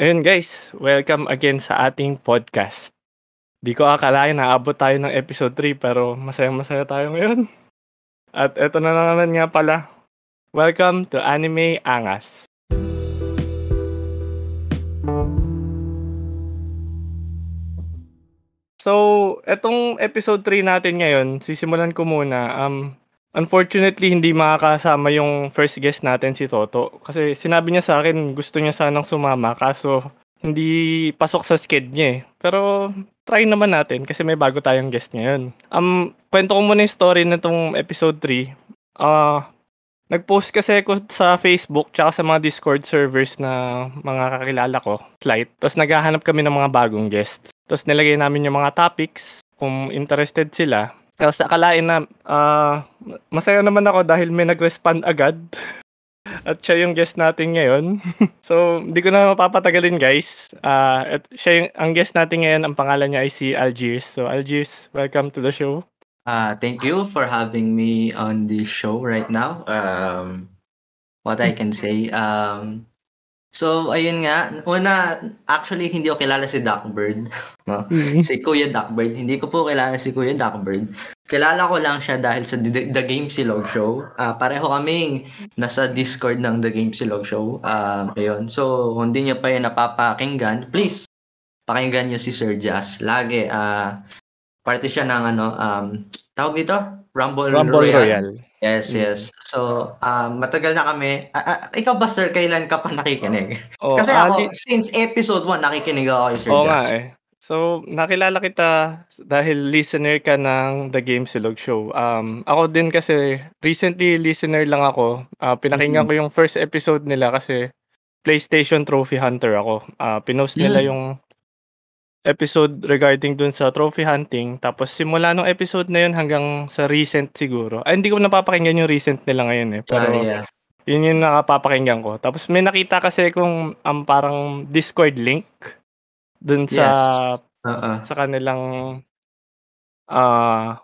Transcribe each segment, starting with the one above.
Ayun guys, welcome again sa ating podcast. Di ko akalain naabot tayo ng episode 3 pero masayang-masaya tayo ngayon. At eto na naman nga pala. Welcome to Anime Angas. So, etong episode 3 natin ngayon, sisimulan ko muna. Um, unfortunately, hindi makakasama yung first guest natin si Toto. Kasi sinabi niya sa akin, gusto niya sanang sumama. Kaso, hindi pasok sa sked niya eh. Pero, try naman natin kasi may bago tayong guest ngayon. Um, kwento ko muna yung story na tong episode 3. Ah, uh, Nag-post kasi ako sa Facebook tsaka sa mga Discord servers na mga kakilala ko, Slight. Tapos naghahanap kami ng mga bagong guests. Tapos nilagay namin yung mga topics kung interested sila. Tapos akalain na uh, masaya naman ako dahil may nag-respond agad. At siya yung guest natin ngayon. so, hindi ko na mapapatagalin guys. Uh, at siya yung, ang guest natin ngayon, ang pangalan niya ay si Algiers. So, Algiers, welcome to the show. Uh, thank you for having me on the show right now. Um, what I can say, um, so ayun nga, una, actually hindi ko kilala si Duckbird. No? Mm-hmm. Si Kuya Duckbird. Hindi ko po kilala si Kuya Duckbird. Kilala ko lang siya dahil sa The, Game Silog Show. Uh, pareho kaming nasa Discord ng The Game Silog Show. Uh, ayun. So, kung hindi niyo pa yun napapakinggan, please, pakinggan niyo si Sir Jazz. Lagi, uh, Parte siya ng ano, um, tawag dito? Rumble, Rumble Royale. Royale. Yes, mm. yes. So, um, matagal na kami. Uh, uh, ikaw ba, sir, kailan ka pa nakikinig? Oh, Kasi ako, uh, since episode 1, nakikinig ako kay Sir Oo nga eh. So, nakilala kita dahil listener ka ng The Game Silog Show. Um, ako din kasi, recently listener lang ako. Uh, pinakinggan mm-hmm. ko yung first episode nila kasi PlayStation Trophy Hunter ako. Uh, pinost nila mm. yung episode regarding dun sa trophy hunting. Tapos simula nung episode na yun hanggang sa recent siguro. Ay, hindi ko napapakinggan yung recent nila ngayon eh. Pero ah, yeah. yun yung nakapapakinggan ko. Tapos may nakita kasi kung um, parang Discord link dun sa yes. uh-uh. sa kanilang uh,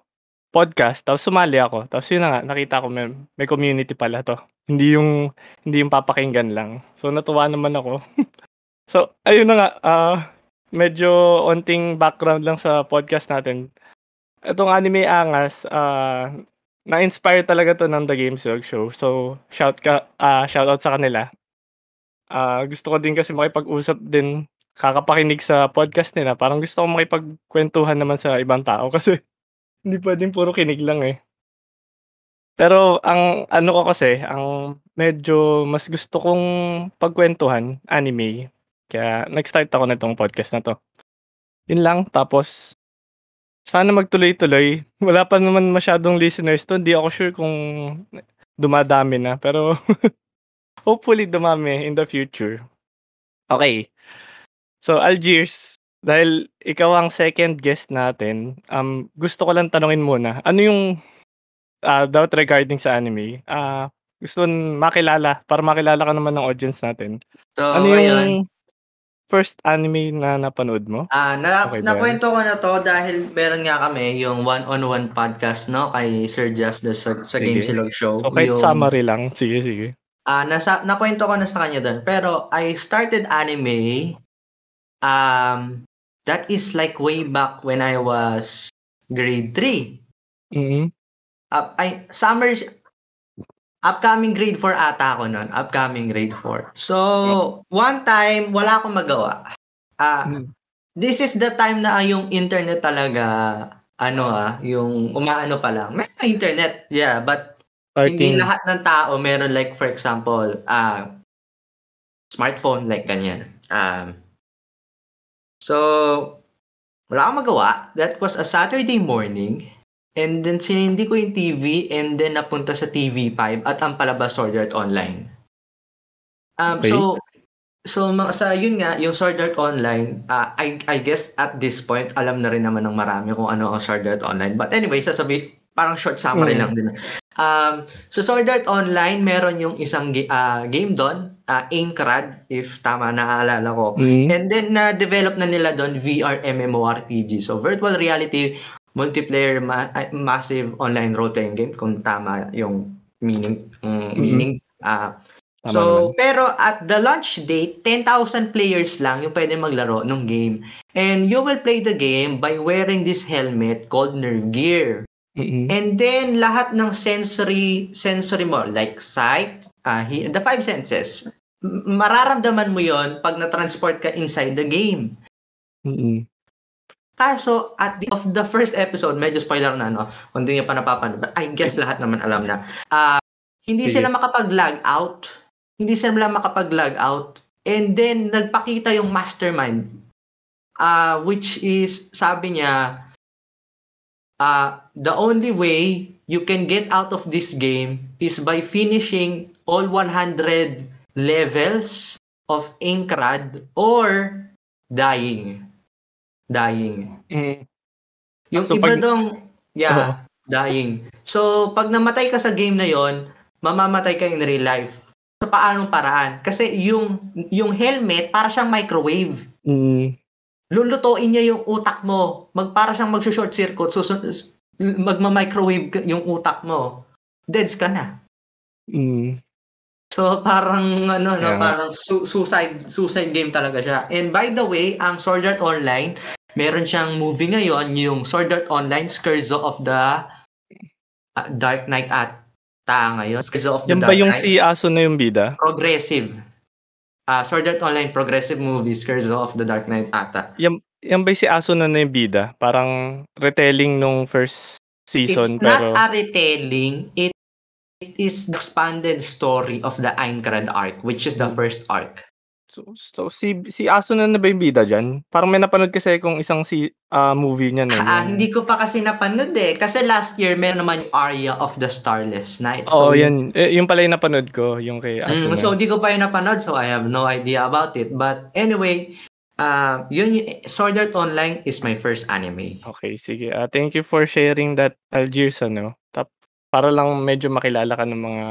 podcast. Tapos sumali ako. Tapos yun na nga, nakita ko may, may community pala to. Hindi yung hindi yung papakinggan lang. So natuwa naman ako. so ayun na nga, uh, medyo onting background lang sa podcast natin. Itong anime angas, uh, na-inspire talaga to ng The Games Dog Show. So, shout ka uh, shout out sa kanila. Uh, gusto ko din kasi makipag-usap din kakapakinig sa podcast nila. Parang gusto ko makipagkwentuhan naman sa ibang tao kasi hindi pwedeng puro kinig lang eh. Pero ang ano ko kasi, ang medyo mas gusto kong pagkwentuhan, anime. Kaya nag-start ako nitong podcast na 'to. Yun lang, tapos sana magtuloy-tuloy. Wala pa naman masyadong listeners 'to, hindi ako sure kung dumadami na, pero hopefully dumami in the future. Okay. So, Algiers, dahil ikaw ang second guest natin, um, gusto ko lang tanungin muna, ano yung uh, doubt regarding sa anime? Uh, gusto makilala, para makilala ka naman ng audience natin. So, ano yung ayun first anime na napanood mo? Ah, na Okay nakwento ko na 'to dahil meron nga kami yung one-on-one podcast 'no kay Sir Just the sa, sa Game Silog Show. So kahit yung summary lang. Sige, sige. Ah, nasa nakwento ko na sa kanya doon. Pero I started anime um that is like way back when I was grade 3. Mhm. Uh, I summer Upcoming grade 4 ata ako nun, upcoming grade 4. So, one time wala akong magawa. Hmm. this is the time na yung internet talaga ano, ah, yung umaano pa lang. May internet, yeah, but hindi lahat ng tao meron like for example, ah, smartphone like ganyan. Um, so, wala akong magawa. That was a Saturday morning. And then sinindi ko yung TV and then napunta sa TV5 at ang palabas Sword Art Online. Um, okay. So, so sa yun nga, yung Sword Art Online, uh, I, I guess at this point, alam na rin naman ng marami kung ano ang Sword Art Online. But anyway, sasabi, parang short summary mm. lang din. Um, so Sword Art Online, meron yung isang uh, game doon, uh, Aincrad, if tama naaalala ko. Mm. And then, na-develop na nila doon VR MMORPG. So, virtual reality multiplayer ma- massive online role playing game kung tama yung meaning um, mm-hmm. meaning uh, Tama So, naman. pero at the launch date, 10,000 players lang yung pwedeng maglaro nung game. And you will play the game by wearing this helmet called Nerve Gear. Mm. And then lahat ng sensory sensory mo like sight, he- the five senses, mararamdaman mo 'yon pag na-transport ka inside the game. Mm. Kaso at the of the first episode, medyo spoiler na no, kung hindi niyo pa napapanood. But I guess lahat naman alam na. Ah, hindi sila makapag-log out. Hindi sila makapag-log out. And then nagpakita yung mastermind. Ah, which is sabi niya ah, the only way you can get out of this game is by finishing all 100 levels of Inkrad or dying. Dying. Mm. Yung So, iba pag- dong, yeah, Oo. dying. So, pag namatay ka sa game na yon, mamamatay ka in real life. Sa paanong paraan? Kasi yung yung helmet para siyang microwave. Mm. Lulutuin niya yung utak mo. Mag para siyang magso-short circuit, susun magma-microwave yung utak mo. Deads ka na. Mm. So parang ano no, nga. parang su- suicide suicide game talaga siya. And by the way, ang Sword Art Online, meron siyang movie ngayon, yung Sword Art Online Scherzo of the ah, Dark Knight at ta ngayon. Scherzo of the Yan Dark ba yung Knight. si Aso na yung bida? Progressive. Ah, Sword Art Online Progressive Movie Scherzo of the Dark Knight ata. Yan, yan ba si Aso na na yung bida? Parang retelling nung first season It's pero not a retelling. It it is the expanded story of the Aincrad arc, which is the Mm. first arc. So, so si si Aso na na ba yung bida diyan? Parang may napanood kasi kung isang si ah, movie niya nun. Ah, hindi ko pa kasi napanood eh. Kasi last year, meron naman yung Arya of the Starless Night. Oo, so, yan. Eh, yung pala yung napanood ko, yung kay Aso Mm, na. so, di ko pa yun napanood, so I have no idea about it. But anyway, uh, yun, y- Sword Art Online is my first anime. Okay, sige. Ah, thank you for sharing that Algiers ano. Tap para lang medyo makilala ka ng mga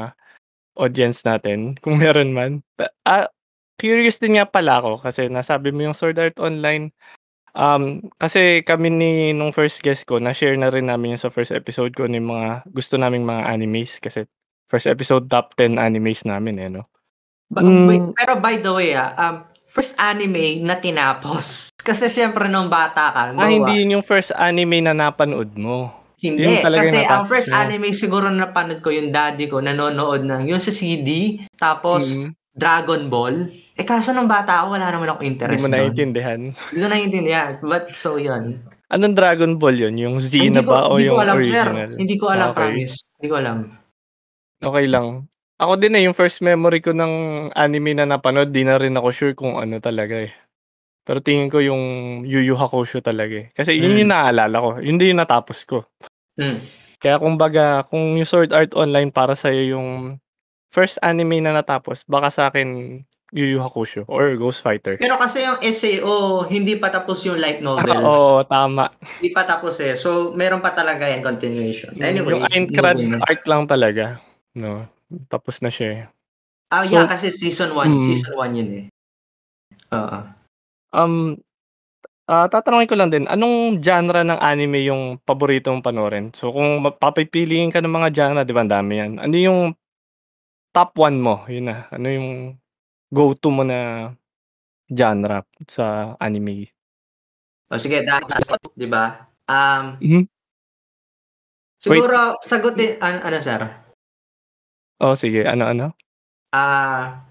audience natin kung meron man. Ah, curious din nga pala ako kasi nasabi mo yung Sword Art Online. Um, kasi kami ni nung first guest ko, na-share na rin namin yung sa first episode ko ng mga gusto naming mga animes kasi first episode top 10 animes namin eh, no? Ba- Mm. wait, pero by the way, ah, um, first anime na tinapos. Kasi syempre nung bata ka, Ah, hindi yun yung first anime na napanood mo. Hindi, Yun kasi ang first mo. anime siguro na napanood ko yung daddy ko nanonood ng yung sa CD, tapos Mm, Dragon Ball. Eh kaso nung bata ako, wala naman ako Hindi interest mo doon. naiintindihan. Hindi ko naiintindihan. But so yun. Anong Dragon Ball yun? Yung Z Hindi na ko, ba o hindi ko yung alam, original? sir. Hindi ko alam, okay. promise. Hindi ko alam. Okay lang. Ako din eh, yung first memory ko ng anime na napanood, di na rin ako sure kung ano talaga eh. Pero tingin ko yung Yu Yu Hakusho talaga eh. Kasi yun Mm. yung naalala ko. Yun din yung natapos ko. Mm. Kaya kung baga, kung yung Sword Art Online para sa'yo yung first anime na natapos, baka sa akin Yu Yu Hakusho or Ghost Fighter. Pero kasi yung SAO, hindi pa tapos yung light Ah, novels. Oo, tama. Hindi pa tapos eh. So, meron pa talaga yan continuation. yung Anyways, Aincrad moving on. arc lang talaga. No, tapos na siya eh. Ah, So- yeah, kasi season 1. Mm. Season 1 yun eh. Oo. Um, ah, tatanungin ko lang din, anong genre ng anime yung paborito mong panoorin? So kung papipiliin ka ng mga genre, 'di ba, ang dami 'yan. Ano yung top 1 mo? Yun na. Ano yung go-to mo na genre sa anime? O sige, dahil di ba? Um, Mhm. siguro, sagutin, ano, ano sir? Oh, sige. Ano-ano? Ah,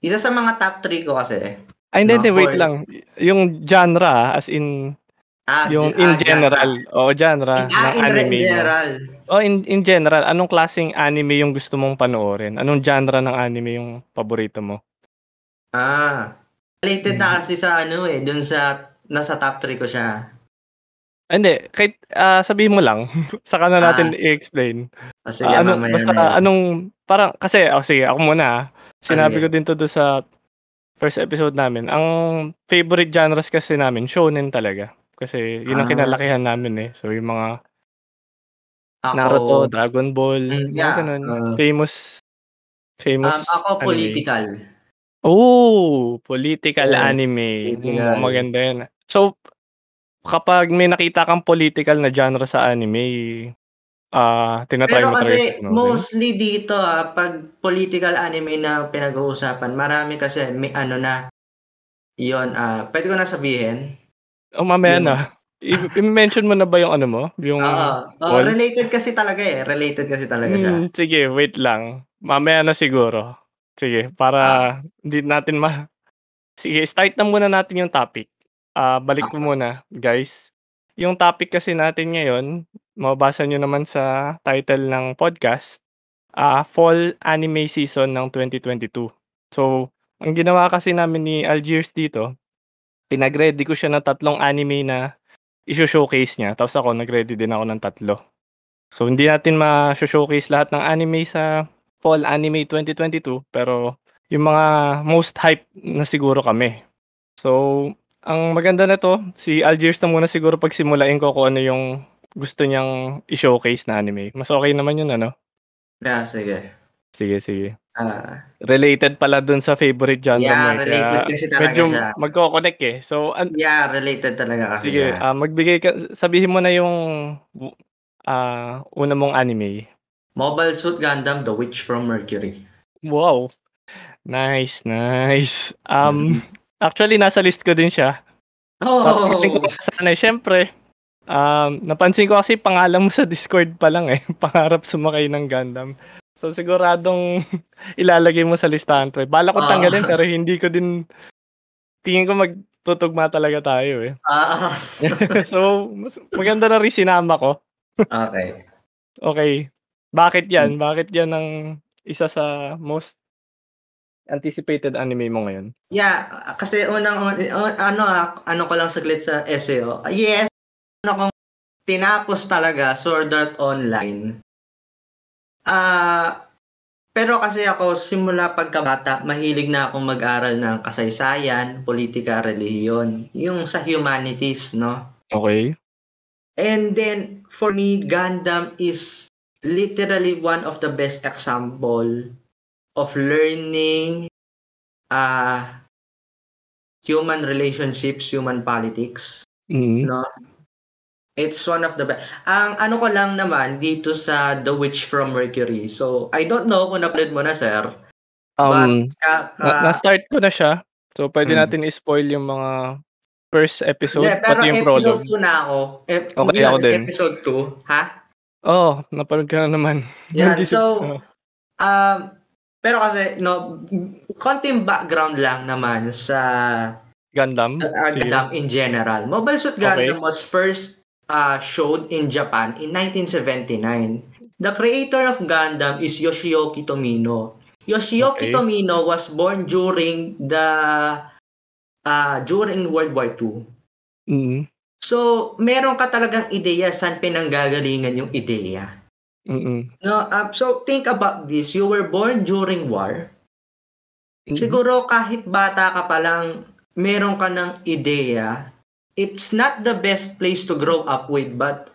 isa sa mga top 3 ko kasi. Ay, hindi, hindi, wait lang. Yung genre, as in, Ah, yung in ah, general. Oo, genre Ah, in, anime in mo. Oh, in, in general, anong klaseng anime yung gusto mong panoorin? Anong genre ng anime yung paborito mo? Ah, related na kasi sa ano eh, dun sa, nasa top 3 ko siya. Ah, Hindi, kahit ah, sabihin mo lang, saka na natin i-explain. O sige, Ah, ano, mamaya basta na yun. anong, parang, kasi, oh, sige, ako muna. ah. Sinabi sige. ko din to doon sa first episode namin. Ang favorite genres kasi namin, shonen talaga. Kasi yun ang Ah. kinalakihan namin eh. So yung mga Ako, Naruto, Dragon Ball, Mm, mga yeah, ganun. uh, famous, famous um, ako anime. political. Oh, political Yes, anime. political. Mm, maganda yan. So, kapag may nakita kang political na genre sa anime, ah, tina-try Pero mo kasi panoorin? mostly dito, ah, 'pag political anime na pinag-uusapan marami kasi may ano na, 'yun, ah, puwede ko na sabihin? Oh, mamaya na. I i-me-mention mo na ba yung ano mo, yung Oo, oo, wall? related kasi talaga, eh, related kasi talaga siya. Hmm, sige wait lang, mamaya na siguro. Sige, para Ah. hindi natin ma sige start na muna natin yung topic. Ah, balik ko Okey. muna guys, yung topic kasi natin ngayon, mababasa niyo naman sa title ng podcast, ah, Fall Anime Season ng 2022. So, ang ginawa kasi namin ni Algiers dito, pinag-ready ko siya ng tatlong anime na isho-showcase niya, tapos ako nag-ready din ako ng tatlo. So, hindi natin masho-showcase lahat ng anime sa Fall Anime 2022, pero yung mga most hype na siguro kami. So, ang maganda nito, si Algiers na muna siguro pagsimulain ko kung ano yung gusto niyang i-showcase na anime. Mas okey naman yun ano? Yeah, sige. Sige, sige. Ah. Related pala dun sa favorite genre mo, Yeah, eh, related kasi talaga medyo siya. magko-connect, eh. So an Yeah, related talaga kasi Sige, siya. ah, magbigay ka sabihin mo na yung ah, una mong anime. Mobile Suit Gundam: The Witch from Mercury. Wow! Nice, nice. Um, actually nasa list ko din siya. Ko Oh! pa sana, eh, siyempre, um, napansin ko kasi pangalan mo sa Discord pa lang, eh, pangarap sumakay ng Gundam. So, siguradong ilalagay mo sa listahan 'to, eh. Balak kong Oo. tanggalin pero hindi ko din tingin ko magtutugma talaga tayo, eh. Oo. So, mas maganda na rin sinama ko. Okey. Okey, bakit Hmm. 'yan? Bakit 'yan ang isa sa most anticipated anime mo ngayon? Yeah, ah, kasi unang-una o ano, ah, ano ko lang saglit sa essay, oh. Yes, meron akong tinapos talaga Sword Art Online. Ah, pero kasi ako simula pagkabata mahilig na akong mag-aral ng kasaysayan, politika, relihiyon, yung sa humanities, 'no? Okey. And then for me, Gundam is literally one of the best example of learning, ah, human relationships, human politics, Mm. 'no? It's one of the be ang ano ko lang naman dito sa The Witch from Mercury, so I don't know kung napanood mo na, sir, but Um, kaka na na-start ko na siya. So, puwede Hmm. natin i-spoil yung mga first episode, pero pati yung episode prologue. 2 na ako. Ep yun, ako din. episode 2, ha? Oo, napanood ko na naman. Yan, Nandisip so, um, pero kasi 'no, konting background lang naman sa Gundam? Sige. Gundam in general. Mobile Suit. Gundam was first, ah, showed in Japan in 1979. The creator of Gundam is Yoshiyuki Tomino. Yoshiyuki Okey. Tomino was born during the, ah, during World War II. Mm. So, meron ka talagang ideya saan pinanggagalingan yung ideya. Mm. No, um, so think about this, you were born during war. Mm. Siguro kahit bata ka pa lang, meron ka ng ideya. It's not the best place to grow up with, but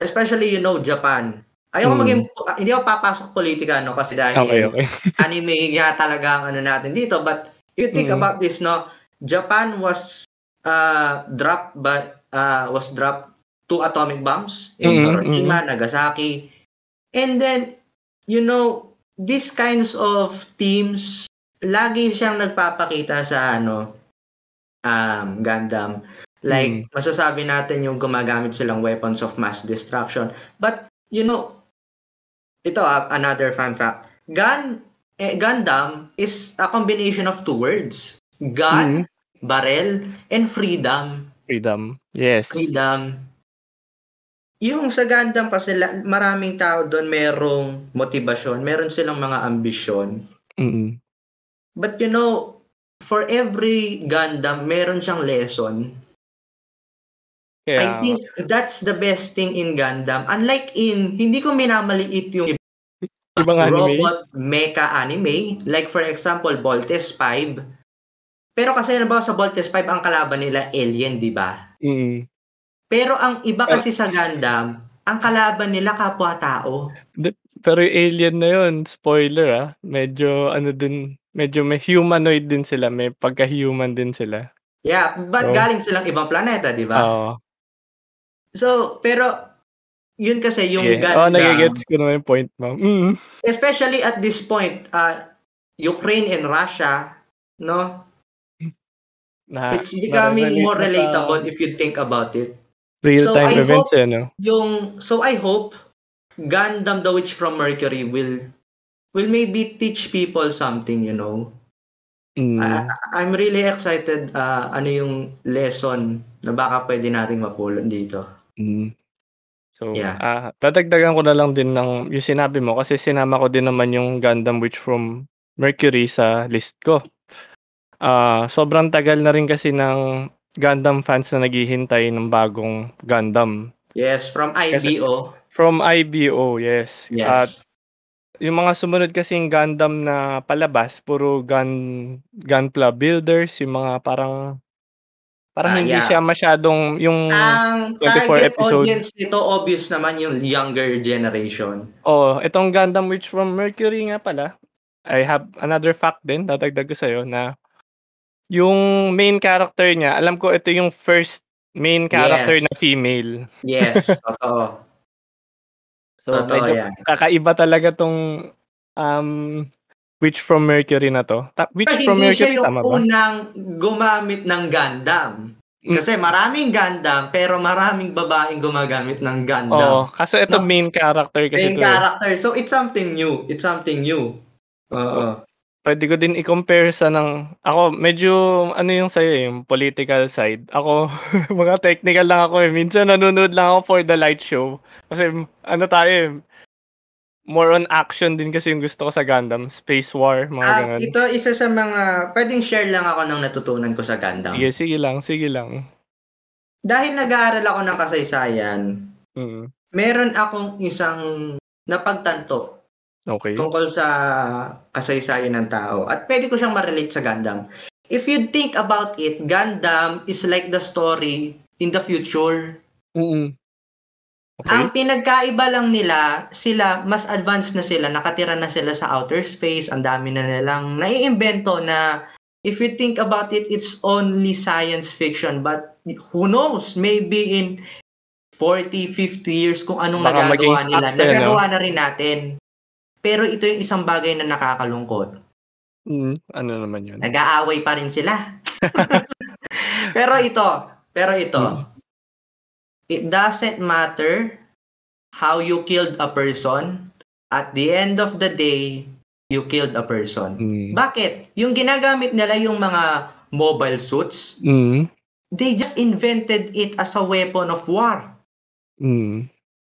especially, you know, Japan. Ayoko maging Mm. ah, hindi ako papasok politika, no, kasi dahil okey. anime nga talaga ang ano natin dito. But you think Mm. about this, no, Japan was, ah, dropped by ah, was dropped 2 atomic bombs in Mm, Hiroshima, mm. Nagasaki. And then, you know, these kinds of themes, lagi siyang nagpapakita sa ano, um, Gundam. Like, Mm. masasabi natin yung gumagamit silang weapons of mass destruction. But, you know, ito, ah, another fun fact. Gun eh, Gundam is a combination of 2 words. Gun, Mm. barrel, and freedom. Freedom, yes. Freedom. Yung sa Gundam kasi la maraming tao dun merong motibasyon, meron silang mga ambisyon. Mm. But you know, for every Gundam meron siyang lesson. Kaya I think that's the best thing in Gundam. Unlike in hindi ko minamaliit yung Ibang anime? robot mecha anime, like for example, Voltes 5. Pero kasi halimbawa sa Voltes 5 ang kalaban nila alien, 'di ba? Mm. Pero ang iba kasi sa Gundam, ang kalaban nila kapwa-tao. Pero yung alien na yun, spoiler, ah, medyo ano din, medyo may humanoid din sila, may pagka-human din sila. Yeah, but So galing silang ibang planeta, 'di ba? Oo. So, pero yun kasi yung Sige, oo Gundam nage-gets ko naman yung point mo, mm. especially at this point, uh, Ukraine and Russia, no? Na It's becoming more relatable if you think about it. real time I events, hope eh, 'no? yung so I hope Gundam: The Witch from Mercury will will maybe teach people something, you know? Mm. I I'm really excited, ah, ano yung lesson na baka puwede nating mapulot dito. Mm. So, Yeah. ah, dadagdagan ko na lang din ng yung sinabi mo kasi sinama ko din naman yung Gundam Witch from Mercury sa list ko. Ah, sobrang tagal na rin kasi ng Gundam fans na naghihintay ng bagong Gundam. Yes, from Kasi IBO. from IBO, yes. At Yes. Yung mga sumunod kasing Gundam na palabas puro gun Gunpla builders, yung mga parang parang Ah, hindi yeah. siya masyadong yung Ang 24 target episode audience nito obvious naman yung younger generation. Oo, itong Gundam Witch from Mercury nga pala, I have another fact din dadagdag ko sa'yo na yung main character niya, alam ko ito yung first main character Yes. na female. Yes, totoo. So, Totoo medyo yan. kakaiba talaga 'tong, um, Witch from Mercury na 'to. Ta Witch Pero from hindi siya Mercury, yung tama ba? unang gumamit ng Gundam. Hmm. Kasi maraming Gundam, pero maraming babaeng gumagamit ng Oo, Gundam. kaso ito No? main character kasi Main 'to, eh. character. So, it's something new. It's something new. Oo. Puwede ko din i-compare sa ng ako medyo ano yung sa'yo, eh, yung political side. Ako mga technical lang ako, eh. Minsan nanonood lang ako for the light show. Kasi ano tayo, eh, more on action din kasi yung gusto ko sa Gundam, space war, mga Ah, gano'n. ito isa sa mga puwedeng share lang ako ng natutunan ko sa Gundam. Sige, sige lang, sige lang. Dahil nag-aaral ako ng kasaysayan, Mm. meron akong isang napagtanto Okey. tungkol sa kasaysayan ng tao at puwede ko siyang ma-relate sa Gundam. If you think about it, Gundam is like the story in the future. Mm. Ang Okey. pinagkaiba lang nila, sila mas advanced na sila, nakatira na sila sa outer space, ang dami na nilang naiimbento na if you think about it, it's only science fiction but who knows, maybe in 40, 50 years kung anong Baka maging nagagawa nila, 'no? nagagawa na rin natin. Pero ito yung isang bagay na nakakalungkot. Mm, ano naman 'yun? Nag-aaway pa rin sila. Pero ito, pero ito, Mm. it doesn't matter how you killed a person, at the end of the day, you killed a person. Mm. Bakit? Yung ginagamit nila yung mga mobile suits, Mm. they just invented it as a weapon of war. Mm.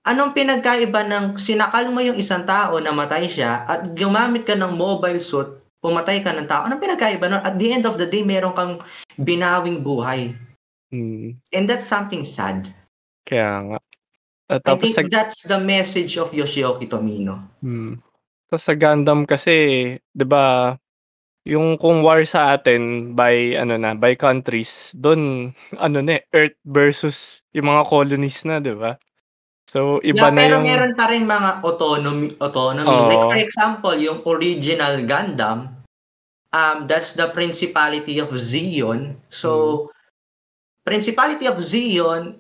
Anong pinagkaiba ng sinakal mo yung isang tao, namatay siya, at gumamit ka ng mobile suit, pumatay ka ng tao? Anong pinagkaiba nun? At the end of the day, meron kang binawing buhay. Mm. And that's something sad. Kaya nga. At I think sa that's the message of Yoshioki Tomino. Mm. Tapos sa Gundam kasi, 'di ba, yung kung war sa atin by ano na, by countries, dun ano na, eh, Earth versus yung mga colonies na, 'di ba? So, iba Yeah, na pero yung meron pa rin mga autonomy autonomy. Like for example, yung original Gundam, um, that's the Principality of Zeon. So, Principality of Zeon,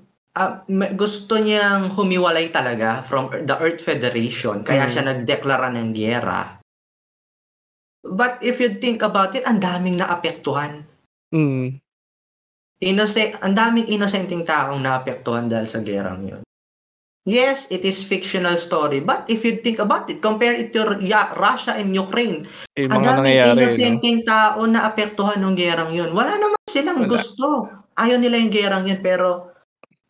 me gusto niyang humiwalay talaga from the Earth Federation kaya siya Mm. nagdeklara ng giyera. But if you think about it, ang daming naapektuhan. Mm. Innocent ang daming inosenteng taong naapektuhan dahil sa gerang yun. Yes, it is fictional story, but if you think about it, compare it to ya Russia and Ukraine, Yung ang daming nangyayari, no? tao na apektuhan nung gerang yun. Wala naman silang Wala. gusto. Ayaw nila yung gerang yun, pero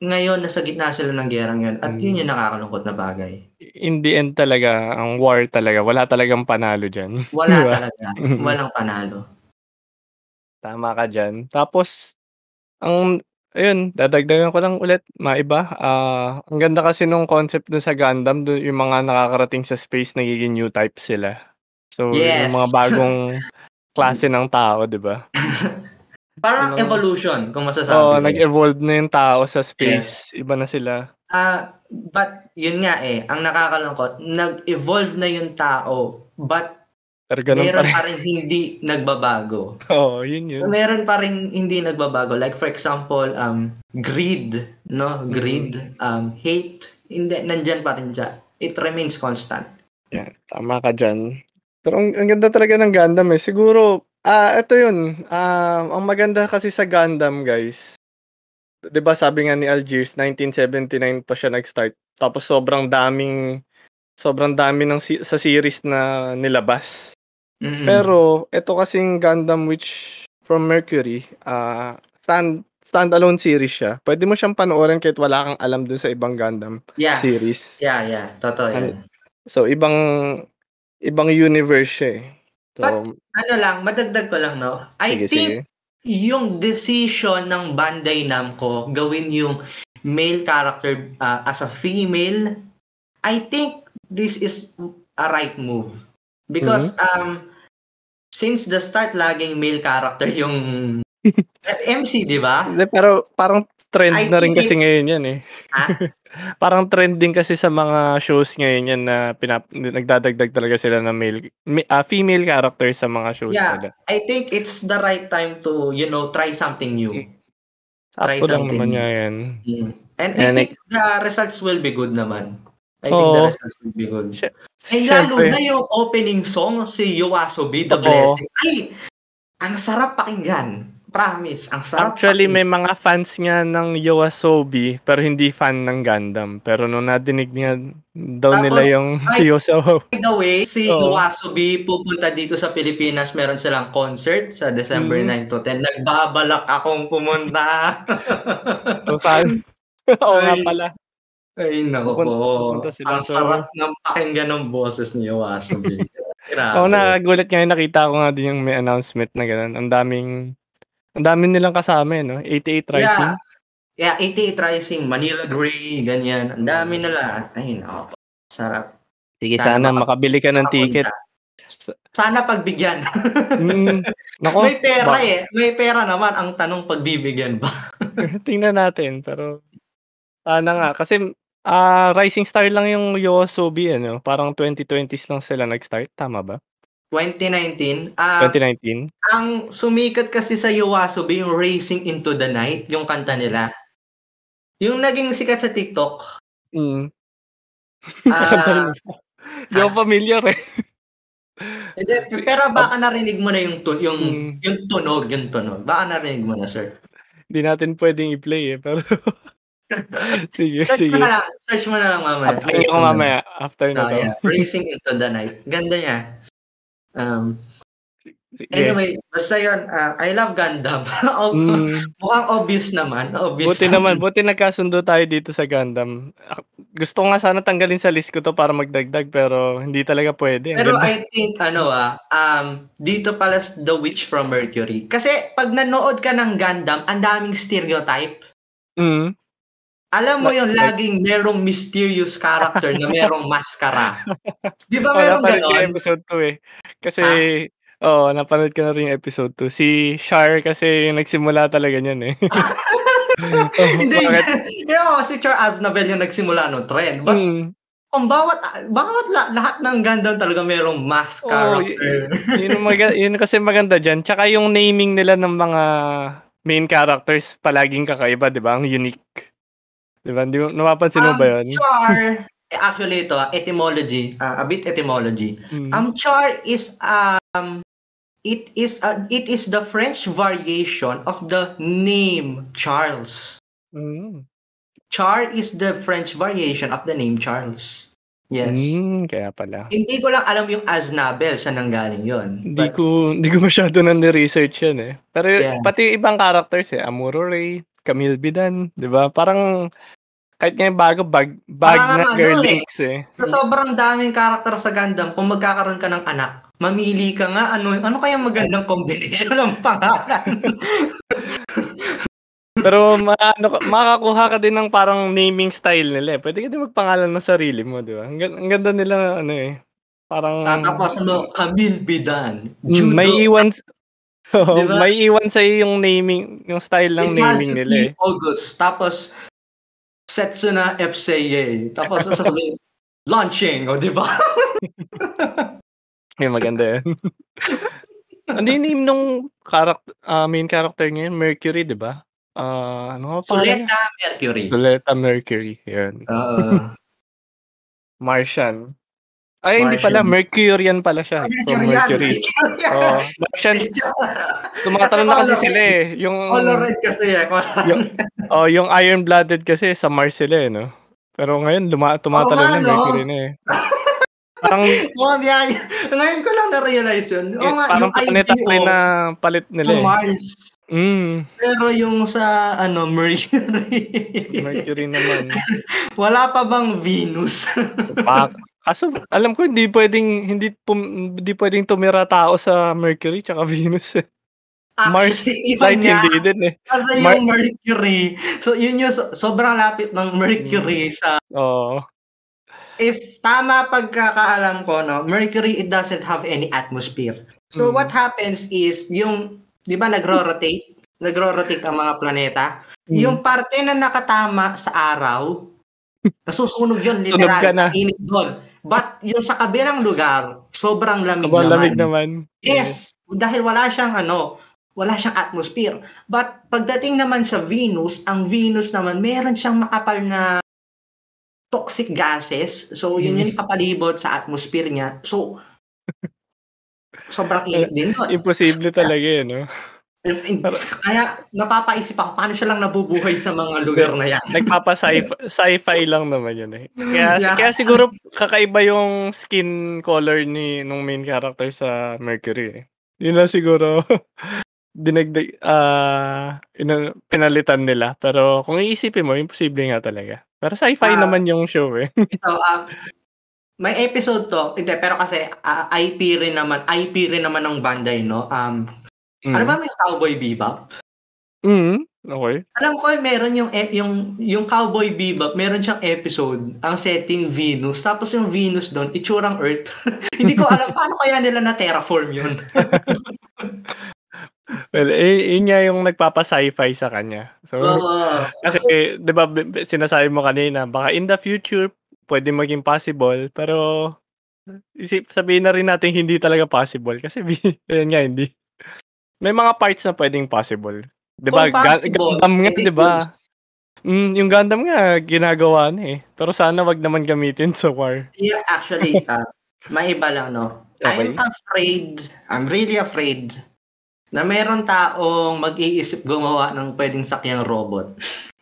ngayon nasa gitna sila ng gerang yun at yun Mm. yung nakakalungkot na bagay. In the end talaga, ang war talaga, wala talagang panalo diyan, 'di Wala ba? talaga, walang panalo. Tama ka diyan. Tapos, ang ayun, dadagdagan ko lang ulit, maiba, ah, ang ganda kasi nung concept dun sa Gundam, dun yung mga nakakarating sa space nagiging new type sila. So, yung mga Yes. bagong klase ng tao, 'di ba? Parang ang evolution kung Oo, masasabi ko. nag-evolve na yung tao sa Yes. space, iba na sila. Ah, but yun nga eh, ang nakakalungkot, nag-evolve na yung tao, but Pero ganun pa meron rin. pa rin hindi nagbabago. Oo, yun yun. Meron pa rin hindi nagbabago. Like for example, um, greed, no? Greed, Mm. um, hate, hindi, nandiyan pa rin siya. It remains constant. Yan, tama ka diyan. Pero ang, ang ganda talaga ng Gundam eh. Siguro, ah, ito yun. Um, ang maganda kasi sa Gundam, guys. 'Di ba sabi nga ni Algiers, 1979 pa siya nag-start. Tapos sobrang daming sobrang dami ng si- sa series na nilabas. Mm. Pero ito kasing Gundam which from Mercury, ah stand standalone series siya. Pwede mo siyang panoorin kahit wala kang alam dun sa ibang Gundam yeah. series. Yeah, yeah. Totoo yan. So ibang ibang universe siya eh. So, But, ano lang, madagdag ko lang, no? I sige, think sige. yung decision ng Bandai Namco gawin yung male character uh, as a female, I think this is a right move. Because um since the start laging male character yung MC, di ba? Pero parang trend I na rin kasi ngayon yan eh. Ha? parang trending kasi sa mga shows ngayon yan na pinap nagdadagdag talaga sila ng male ah, female character sa mga shows Yeah, nila. I think it's the right time to, you know, try something new. try Sakto lang something naman new. niya yan. Mm. And I And think the results will be good naman. I think the Oo. results will be good. Sy- Ay, lalo syempre, na yung opening song, si Yoasobi, The Oo. Blessing. Ay, ang sarap pakinggan. Promise, ang sarap Actually, pakinggan. may mga fans nga ng Yoasobi pero hindi fan ng Gundam. Pero nung nadinig niya daw nila Tapos, yung ay- si Yoasobi. By the way, si Oo. Yoasobi pupunta dito sa Pilipinas. Meron silang concert sa December Mm. 9 to 10. Nagbabalak akong pumunta. Oo nga Ay. pala. Ay, naku Pupunta- po. pupunta sila. Ang So- sarap ng pakinggan ng boses ni Yoasobi. Grabe. Oo, nakagulat nga yun. Nakita ko nga din yung may announcement na gano'n. Ang daming, ang daming nilang kasama eh, no? 88 Rising. Yeah, 88 Rising, Manila Gray, ganyan. Ang dami nila. Ay, naku po. Sarap. Sige, Sana sana, maka- makabili ka ng ticket. Sana pagbigyan. Mm, nako, May pera ba- eh. May pera naman. Ang tanong pagbibigyan ba? tingnan natin. Pero, sana nga. Kasi, ah Rising Star lang yung Yoasobi, ano? Parang 2020s lang sila nag-start. Tama ba? 2019. Ah, 2019? ang sumikat kasi sa Yoasobi yung Racing into the Night, yung kanta nila. Yung naging sikat sa TikTok. Mm. ah? Hindi ako familiar eh. hindi, pero baka narinig mo na yung tun yung Mm. yung tunog, yung tunog. Baka narinig mo na, sir. Hindi natin pwedeng i-play eh. Pero, sige, Search sige. mo na lang. Search mo na lang mamaya. Search ko mamaya. After na Ah, to. yeah. Racing into the Night. Ganda niya. Um, anyway, basta yun. ah, I love Gundam. Mm. Mukhang obvious naman. Obvious Buti naman, buti nagkasundo tayo dito sa Gundam. Ah, Gusto ko nga sana tanggalin sa list ko to para magdagdag pero hindi talaga pwede. Pero ganda. I think ano ah, um, dito pala The Witch from Mercury. Kasi pag nanood ka ng Gundam, ang daming stereotype. Mm. Alam mo yung laging merong mysterious character na merong maskara. Di ba Oh, merong yung ganon? episode 2 eh. Kasi, oh, napanood ko na rin yung episode 2. Si Shar kasi yung nagsimula talaga niyan eh. Oh, Hindi, bakit? yung si Char Aznabel yung nagsimula no trend. But Mm. kung bawat, bawat la- lahat ng Gundam talaga merong mask y- character. yun, ang maga- yun kasi maganda dyan. Tsaka yung naming nila ng mga main characters palaging kakaiba, di ba? Ang unique. Di ba? Di mo, napapansin mo ba yun? Char, eh, actually ito, ah, etymology, ah, a bit etymology. Mm. Ang char is um it is a, it is the French variation of the name Charles. Mm. Char is the French variation of the name Charles. Yes. Mm, kaya pala. Hindi ko lang alam yung Aznabel sa nanggaling yon. Hindi ko hindi ko masyado nang ni-research yan eh. Pero Yeah. pati ibang characters eh, Amuro Ray, Camille Bidan, 'di ba? Parang kahit ngayon bago bag bag Parang na ano girl eh. links eh. Sobrang daming karakter sa Gundam, kung magkakaroon ka ng anak, mamili ka nga ano ano kayang magandang combination ng pangalan. Pero maano ka- makakakuha ka din ng parang naming style nila eh. Pwede ka din magpangalan ng sarili mo, 'di ba? Ang, ang ganda nila ano eh. Parang Tapos ano, Camille Bidan, Mm, Judo, may iwan Oo, Di ba? may iwan sa yung naming, yung style ng naming Ignacio nila eh. August. Tapos, Setsuna FCA. Tapos, sasabihin, launching, o di ba? Yung maganda yan. ano yung name nung character, ah, main character niya? Mercury, di ba? Ah, ano nga? Suleta Mercury. Suleta Mercury, 'yan. Oo. Martian. Ay hindi pala, Martian. Mercurian pala Ah, siya, from Mercurian, Mercury. Mercurian. Oo, Martian tumatalon na kasi sila, eh, yung Colored kasi, eh, yung oh, yung Iron-Blooded kasi sa Mars sila, eh, 'no? Pero ngayon luma tumatalon nga na 'no? Mercury na, eh. Parang biyaya. Ngayon ko lang na-realize yun. Oo eh, nga, parang planetary IPO na palit sa nila, eh. Mars. Hmm. Pero yung sa ano, Mercury. Mercury naman. Wala pa bang Venus? Pa kaso alam ko hindi puwedeng hindi pum hindi puwedeng tumira tao sa Mercury tsaka Venus, eh. Mars Actually, nga. hindi din, eh. Kasi Mar yung Mercury, so yun yung so sobrang lapit ng Mercury sa Oo. if tama pagkakaalam ko 'no, Mercury, it doesn't have any atmosphere. So Mm. what happens is yung 'di ba nagro-rotate, nagro-rotate ang mga planeta, Hmm. yung parte na nakatama sa araw, nasusunog yun literal, init dun. But yung sa kabilang lugar, sobrang lamig Sobrang naman. lamig naman. Yes, dahil wala siyang ano, wala siyang atmosphere. But pagdating naman sa Venus, ang Venus naman meron siyang makapal na toxic gases. So yun Hmm. yung kapalibot sa atmosphere niya. So sobrang init din dun. Imposible talaga, eh, 'no? Kaya napapaisip ako paano siya lang nabubuhay sa mga lugar na yan. Nagpapa-sci sci-fi lang naman yun, eh. Kaya Yeah. kaya siguro kakaiba yung skin color ni nung main character sa Mercury, eh. Yun lang siguro dinagdag ah, ina pinalitan nila. Pero kung iisipin mo imposible nga talaga. Pero sci-fi Ah. naman yung show, eh. Ito, um, may episode 'to, hindi pero kasi, ah, IP rin naman IP rin naman ng Bandai 'no, um, ano Mm. ba yung Cowboy Bebop? Mm, okey. Alam ko meron yung yung yung Cowboy Bebop meron siyang episode, ang setting Venus, tapos yung Venus dun itsurang Earth. Hindi ko alam paano kaya nila na-terraform yun. Well, eh, yun nga yung nagpapa-sci-fi sa kanya. So, Oo. kasi 'di ba sinasabi mo kanina baka in the future puwedeng maging possible, pero isip sabihin na rin nating hindi talaga possible kasi bi ayun nga hindi. May mga parts na puwedeng possible. 'Di ba Ga Gundam nga 'di ba? Hmm, yung Gundam nga ginagawa na, eh. Pero sana 'wag naman gamitin sa war. Yeah, actually, ah, maiba lang 'no. I'm Okey. afraid, I'm really afraid na meron taong mag-iisip gumawa ng puwedeng sakyang robot.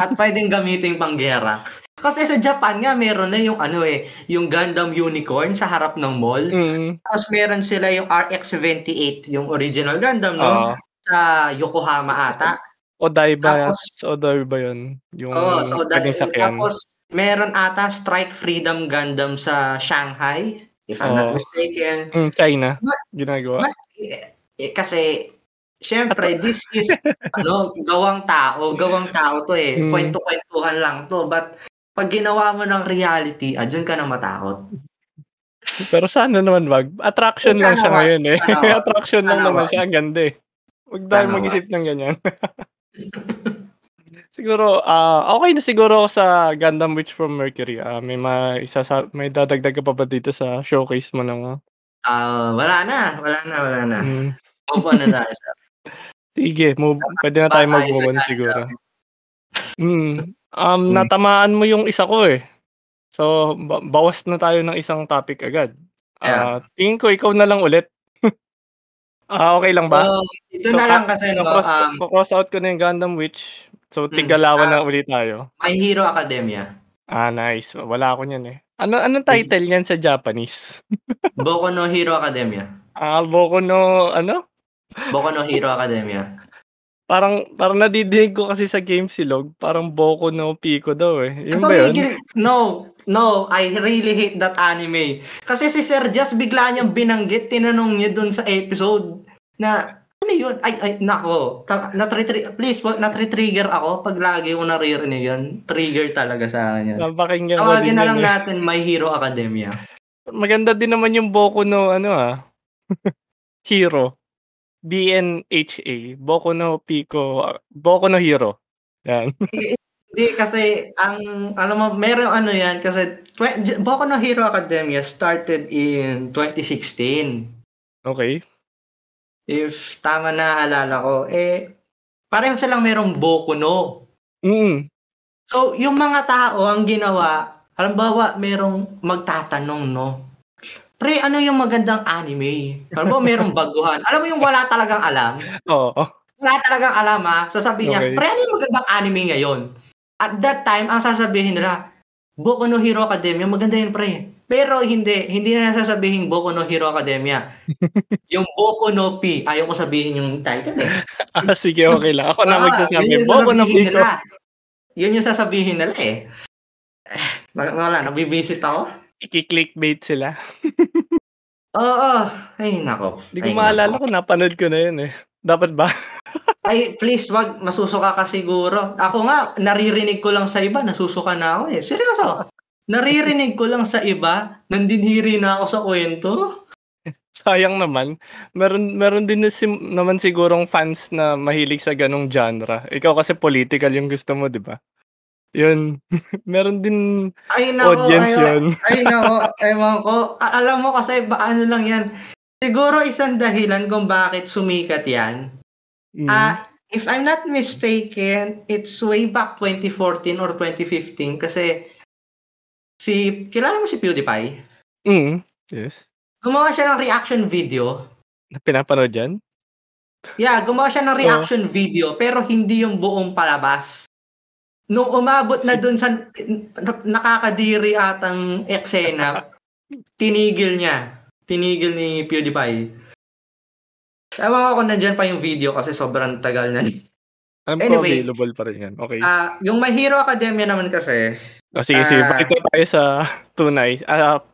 At puwedeng gamitin panggiyera. Kasi sa Japan nga meron na yung ano, eh, yung Gundam Unicorn sa harap ng mall. Mm. Tapos meron sila yung RX-78, yung original Gundam 'no, Oo. sa Yokohama ata. Odaiba, Tapos sa Odaiba yun, yung Oo, so sakyan. tapos meron ata Strike Freedom Gundam sa Shanghai, if I'm not Oo. mistaken. Hmm, China But ginagawa. but, eh, eh, kasi siyempre this is ano, gawang tao, gawang tao 'to, eh, Hmm. kuwento-kuwentuhan lang 'to, but 'pag ginawa mo ng reality, ah, ka na matakot. Pero sana naman 'wag. Attraction lang Sana siya 'wag, ngayon, eh. sana Attraction lang sana naman 'wag. siya, ang ganda, eh. 'Wag tayong Sana 'wag. mag-isip ng ganyan. Siguro, ah, okey na siguro ako sa Gundam Witch from Mercury. Ah, may maisasa may dadagdag ka pa ba dito sa showcase mo ng Ah, wala na, wala na, wala na. Hmm. Move on na tayo sa Sige, move puwede na tayo mag-move on siguro. Hmm, um, Hmm. natamaan mo yung isa ko, eh. So, ba bawas na tayo ng isang topic agad. Yeah. Ah, tingin ko ikaw na lang ulit. Ah, okey lang ba? Oo, ito So, na lang kasi 'no, ko-cross um ko-cross out ko na yung Gundam Witch. So, Hmm, tig-dalawa ah na ulit tayo. My Hero Academia. Ah, nice. Wala ako niyan, eh. Ano anong title niyan sa Japanese? Boku no Hero Academia. Ah, Boku no ano? Boku no Hero Academia. Parang parang nadidinig ko kasi sa Gamesilog, parang Boku no Pico daw, eh. Yun ba yun? No, no, I really hate that anime. Kasi si Sir Just bigla niyang binanggit, tinanong niya dun sa episode na, "Ano yun?" Ay ay naku, ta natri-tri please wag natri-trigger ako 'pag lagi ko naririnig yun. Trigger talaga sa akin yun. Napakinggan ko din na lang eh. natin My Hero Academia. Maganda din naman yung Boku no ano, ah, Hero. B-N-H-A, Boku no Pico, Boku no Hero, yan. Hindi kasi ang alam mo merong ano yan kasi twe Boku no Hero Academia started in 2016. Okey. If tama naalala ko, eh, pareho silang merong Boku no. Mm. So, yung mga tao ang ginawa, halimbawa merong magtatanong, no? Pre, ano yung magandang anime? Halimbawa merong baguhan. Alam mo yung wala talagang alam? Oo. Wala talagang alam ha. Sasabihin niya, Okey. pre, ano yung magandang anime ngayon? At that time, ang sasabihin nila, Boku no Hero Academia, maganda yun pre. Pero hindi, hindi na sasabihin Boku no Hero Academia. yung Boku no P, ayaw ko sabihin yung title eh. Ah, sige okey lang. Ako na Ah, magsasabi, Boku no Pico. nila. Yun yung sasabihin nila eh. Eh, wala, nabibisit ako. Iki-clickbait sila. Oo. Ay, nako. Di ko Ay, maalala nako. kung napanood ko na yun eh. Dapat ba? Ay, please, wag. Masusuka ka siguro. Ako nga, naririnig ko lang sa iba, nasusuka na ako eh. Seryoso. Naririnig ko lang sa iba, nandinhiri na ako sa kwento. Sayang naman. Meron meron din na sim naman sigurong fans na mahilig sa ganong genre. Ikaw kasi political yung gusto mo, 'di ba? Yun. Meron din Ay, nako. audience Ay, yun. ay, nako. Ewan ko. A- alam mo kasi, ba, ano lang yan. Siguro isang dahilan kung bakit sumikat yan. Mm. Ah, if I'm not mistaken, it's way back 2014 or 2015 kasi si kilala mo si PewDiePie? Mm. Yes. Gumawa siya ng reaction video. Pinapanood yan? Yeah, gumawa siya ng Oo. reaction video pero hindi yung buong palabas. Nung umabot na dun sa na- nakakadiri atang eksena, tinigil niya. Tinigil ni PewDiePie. Ewan ko kung nandyan pa yung video kasi sobrang tagal na. Alam ko Anyway. available pa rin yan. Okay. Ah, yung My Hero Academia naman kasi, Oh, sige, sige. ah, na tayo sa tunay.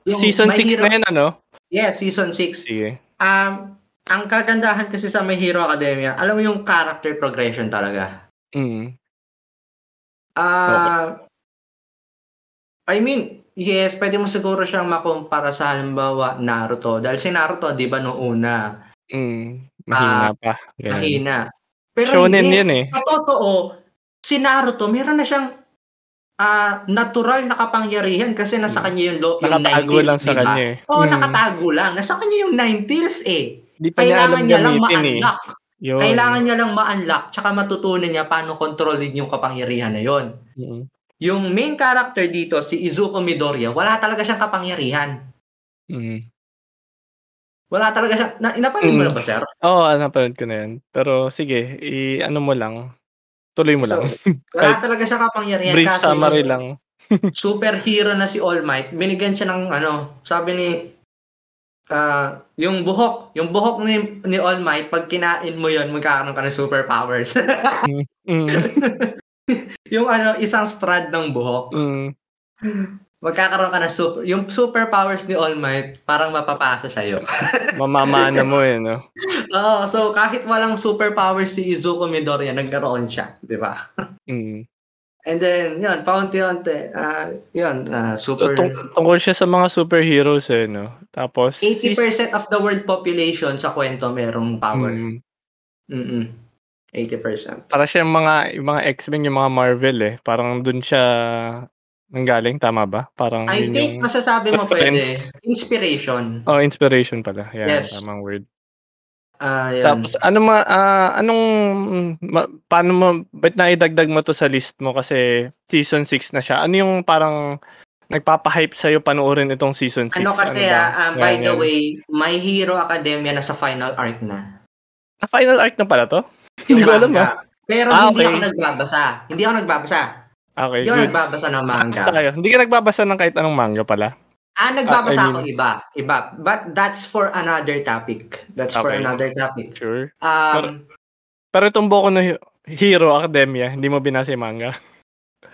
Yung season My 6 Hero- na yan, ano? yeah, season 6. Sige. Um, ang kagandahan kasi sa My Hero Academia, alam mo yung character progression talaga. Mm. Ah, I mean, yes, pwede mo siguro siyang makumpara sa halimbawa Naruto. Dahil si Naruto, di ba, noong una, Mm. Mahina Ah, pa. Ganun. mahina. Pero Shonen hindi, yan eh. sa totoo, si Naruto, meron na siyang ah, natural na kapangyarihan kasi nasa kanya yung, lo, yung nine lang tails, sa di ba? kanya eh. Oo, Mm. nakatago lang. Nasa kanya yung nine tails eh. Di pa niya alam Kailangan niya lang gamitin eh. Yun. Kailangan niya lang ma-unlock tsaka matutunan niya paano kontrolin yung kapangyarihan na yon. Mm. Yung main character dito, si Izuku Midoriya, wala talaga siyang kapangyarihan. Mm. Wala talaga siyang... Na, napanood mo Mm. na ba, sir? Oo, oh, napanood ko na yan. Pero sige, i-ano mo lang. Tuloy mo So, lang. Wala talaga siyang kapangyarihan. Brief summary yung lang. superhero na si All Might, binigyan siya ng ano, sabi ni ah, yung buhok, yung buhok ni, ni All Might, pag kinain mo yon magkakaroon ka ng superpowers. Mm. yung ano, isang strand ng buhok. Mm. magkakaroon ka ng super, yung superpowers ni All Might, parang mapapasa sa'yo. Mamamana mo eh, no? Oo, so kahit walang superpowers si Izuku Midoriya, nagkaroon siya, di ba? Mm. And then, yun, paunti-unti, ah, yun, ah, super... Tung- tungkol siya sa mga superheroes eh, no? Tapos, 80% of the world population sa kwento merong power. Mm. Mm 80%. Para siya mga, yung mga X-Men, yung mga Marvel eh. Parang dun siya nanggaling, tama ba? Parang I yun think yung... masasabi mo pwede, inspiration. Oh, inspiration pala. Yan, Yes. tamang word. Ah, yan. Tapos ano ma ah, anong ma, paano mo ba't naidagdag mo to sa list mo kasi season 6 na siya. Ano yung parang nagpapa-hype sa panoorin itong season 6? ano kasi ba? ah, ah, by Yan, the yan. way, My Hero Academia nasa final arc na. Ah, final arc na pala to? Hindi ko alam manga. ah. Pero Ah, hindi okay. ako nagbabasa. Hindi ako nagbabasa. Okay, Hindi ako good. nagbabasa ng manga. Basta kayo. Hindi ka nagbabasa ng kahit anong manga pala. Ah, nagbabasa Ah, I ako iba. Iba. But that's for another topic. That's for Okay. another topic. Sure. Um, Pero itong Boku no He- Hero Academia, hindi mo binasa yung manga.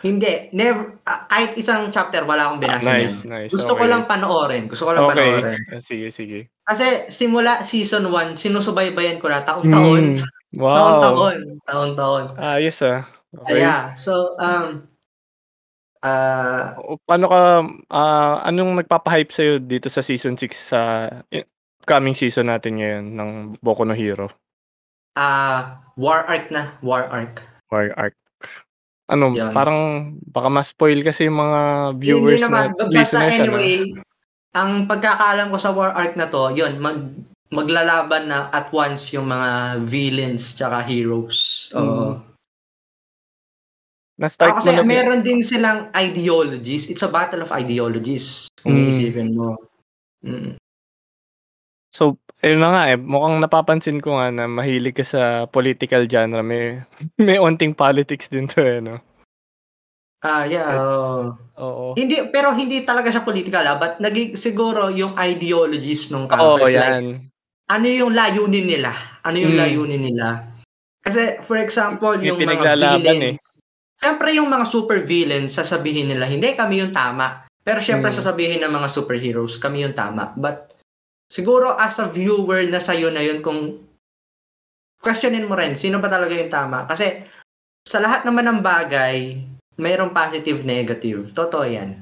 hindi. Never. ah, kahit isang chapter, wala akong binasa Ah, niyan. nice, nice. Gusto ko okay. lang panoorin. Gusto ko lang Okay. panoorin. Ah, Sige, sige. Kasi simula season 1, sinusubaybayan ko na taon-taon. Mm, Wow. Taon-taon. Taon-taon. Ayos ah. Okay. Yeah. So, um, ah, O, Paano ka, ah, anong nagpapa-hype sa'yo dito sa season 6 sa i- coming season natin ngayon ng Boku no Hero? ah, war arc na. War arc. War arc. Ano, Yan. parang baka ma-spoil kasi yung mga viewers Hindi naman. na Basta listeners. ano? anyway, ang pagkakaalam ko sa war arc na to, yun, mag, maglalaban na at once yung mga villains tsaka heroes. Oo. Mm. Na-start Ah, kasi mo na meron din silang ideologies. It's a battle of ideologies kung Hmm. iisipin mo. Mm. So, ayun na nga, eh, mukhang napapansin ko nga na mahilig ka sa political genre. May may onting politics din 'to, eh, 'no? Ah, yeah, Kahit oo. Hindi pero hindi talaga siya political, ah, but nagi siguro yung ideologies nung Oo, characters like, yan. ano yung layunin nila? Ano yung Hmm. layunin nila? Kasi for example, May yung mga pinaglalaban, eh. Siyempre yung mga super villains sasabihin nila, "Hindi, kami yung tama." Pero siyempre Hmm. sasabihin ng mga superheroes, "Kami yung tama." But siguro as a viewer na sa'yo na yun kung questionin mo rin, sino ba talaga yung tama? Kasi sa lahat naman ng bagay, mayroong positive, negative. Totoo yan.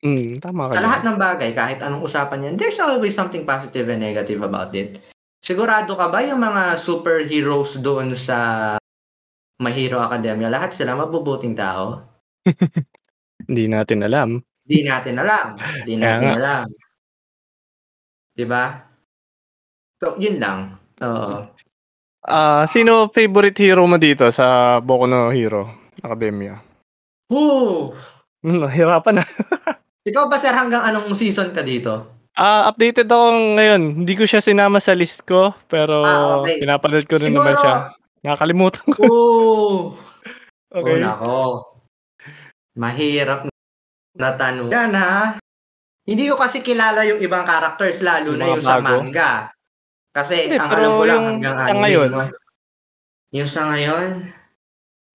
Mm, tama ka Sa lahat ng bagay, kahit anong usapan yan, there's always something positive and negative about it. Sigurado ka ba yung mga superheroes doon sa My Hero Academia, lahat sila mabubuting tao? Hindi natin alam. Di natin alam. Di Kaya natin nga. alam. 'Di ba? So, yun lang. Oo. Ah, sino favorite hero mo dito sa Boku no Hero Academia? Hmm, nahirapan, ah. Ikaw ba sir hanggang anong season ka dito? Ah, updated ako ngayon. Hindi ko siya sinama sa list ko, pero Ah, okey. pinapanood ko rin naman siya. Nakakalimutan ko. Oh! Oh, Okey. naku. Mahirap na tanong yan, ha. Hindi ko kasi kilala yung ibang characters lalo Yung na yung sa bago? manga. Kasi Hindi, ang alam ko lang hanggang sa anime, ngayon? Yung sa ngayon?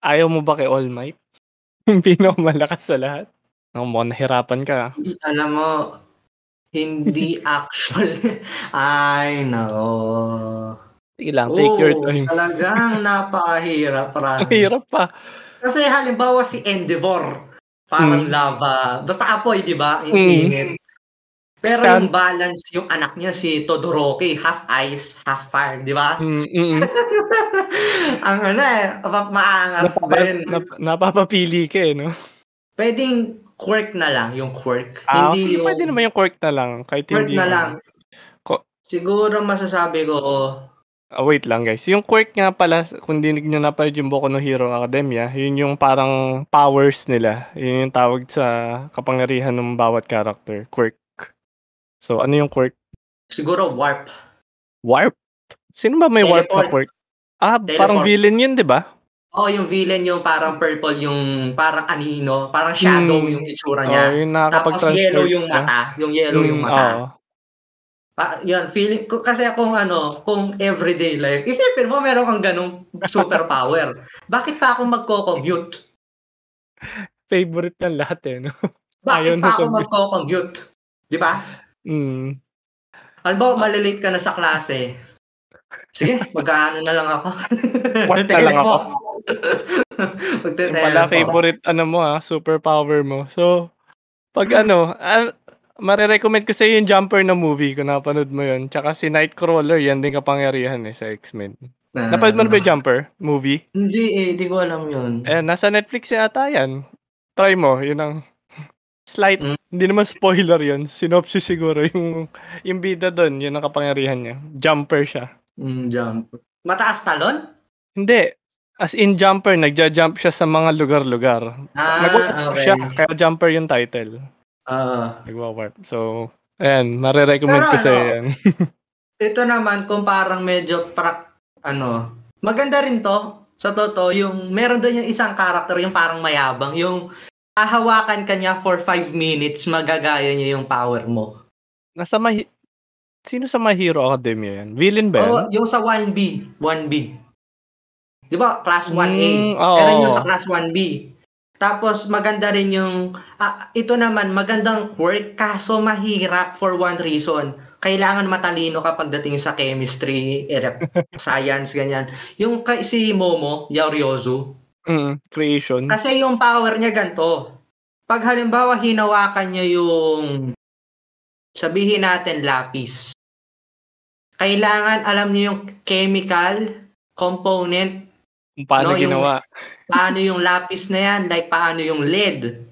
Ayaw mo ba kay All Might? Yung pinakamalakas sa lahat? Naku, mukhang nahirapan ka, alam mo, hindi actual ay naku. Sige lang, take your Oo, time. talagang napakahirap, Ang promise. hirap pa. Kasi halimbawa si Endeavor, parang Hmm. lava, basta apoy, 'di ba? Yung Mm. init. Pero yung balance, yung anak niya si Todoroki, half ice, half fire, 'di ba? Hmm, mm. Ang ano, eh, mapa maangas Napapa din. nap napapapili ka, eh, 'no? Puwedeng quirk na lang, yung quirk. Ah, Hindi puwede yung naman yung quirk na lang kahit quirk hindi na yung lang. Ko Siguro masasabi ko Ah, wait lang guys, yung quirk nga pala kung di niyo napanood yung Boku no Hero Academia, yun yung parang powers nila. Yun yung tawag sa kapangyarihan ng bawat character, quirk. So, ano yung quirk? siguro warp. Warp? Sino ba may warp na Teleport. quirk? Ah, parang Teleport. villain yun, 'di ba? Oo, yung villain yung parang purple, yung parang anino, parang shadow Hmm. yung itsura niya. yung Tapos yellow yung mata, yung yellow yung Hmm, mata. oo. Pa yun feeling ko kasi kung ano, kung everyday life, isipin mo meron kang ganong superpower. Bakit pa ako magko-commute? Favorite ng lahat, eh, 'no? Bakit Ayaw pa ako commute. magko-commute? 'Di ba? Hmm. Halimbawa, Ah male-late ka na sa klase. Sige, mag-aano na lang ako. Warp na lang ako. Magte-telepo. Yun pala favorite ano mo, ah, superpower mo. So, 'pag ano, ah, mare-recommend ko sa'yo yung Jumper na movie kung napanood mo yun, tsaka si Nightcrawler yan din kapangyarihan, eh, sa X-Men. Napanood mo na ba yung Ah. Jumper movie? Hindi, eh, di ko alam yun. Ayan, nasa Netflix yata yan. Try mo, yun ang slight Hmm. hindi naman spoiler yun, synopsis siguro yung yung bida dun, yun ang kapangyarihan niya, Jumper siya. Hmm, jump. Mataas talon? Hindi, as in Jumper, nagja-jump siya sa mga lugar-lugar. Ah, Nagwa-warp siya, okey. kaya Jumper yung title. Oo. Nagwa-warp. So, ayan, mare-recommend Pero ko sa'yo ano, yan. ito naman kung parang medyo prak ano, maganda rin 'to, sa totoo, yung meron dun yung isang character yung parang mayabang, yung hahawakan ka niya for 5 minutes, magagaya niya yung power mo. Nasa My sino sa My Hero Academia yan? Villain ba yan? Oo, yung sa 1B, 1B. 'Di ba, class 1A, Hmm, oo, meron yung sa class 1B. Tapos maganda rin yung ah, ito naman magandang quirk kaso mahirap for one reason. Kailangan matalino ka pagdating sa chemistry, elec science, ganyan. Yung kay si Momo Yaoryozu, Mm, creation. kasi yung power niya gan'to, 'pag halimbawa hinawakan niya yung sabihin natin lapis, kailangan alam niya yung chemical component Kung paano 'no, yung ginawa. Paano yung lapis na yan, like paano yung lead.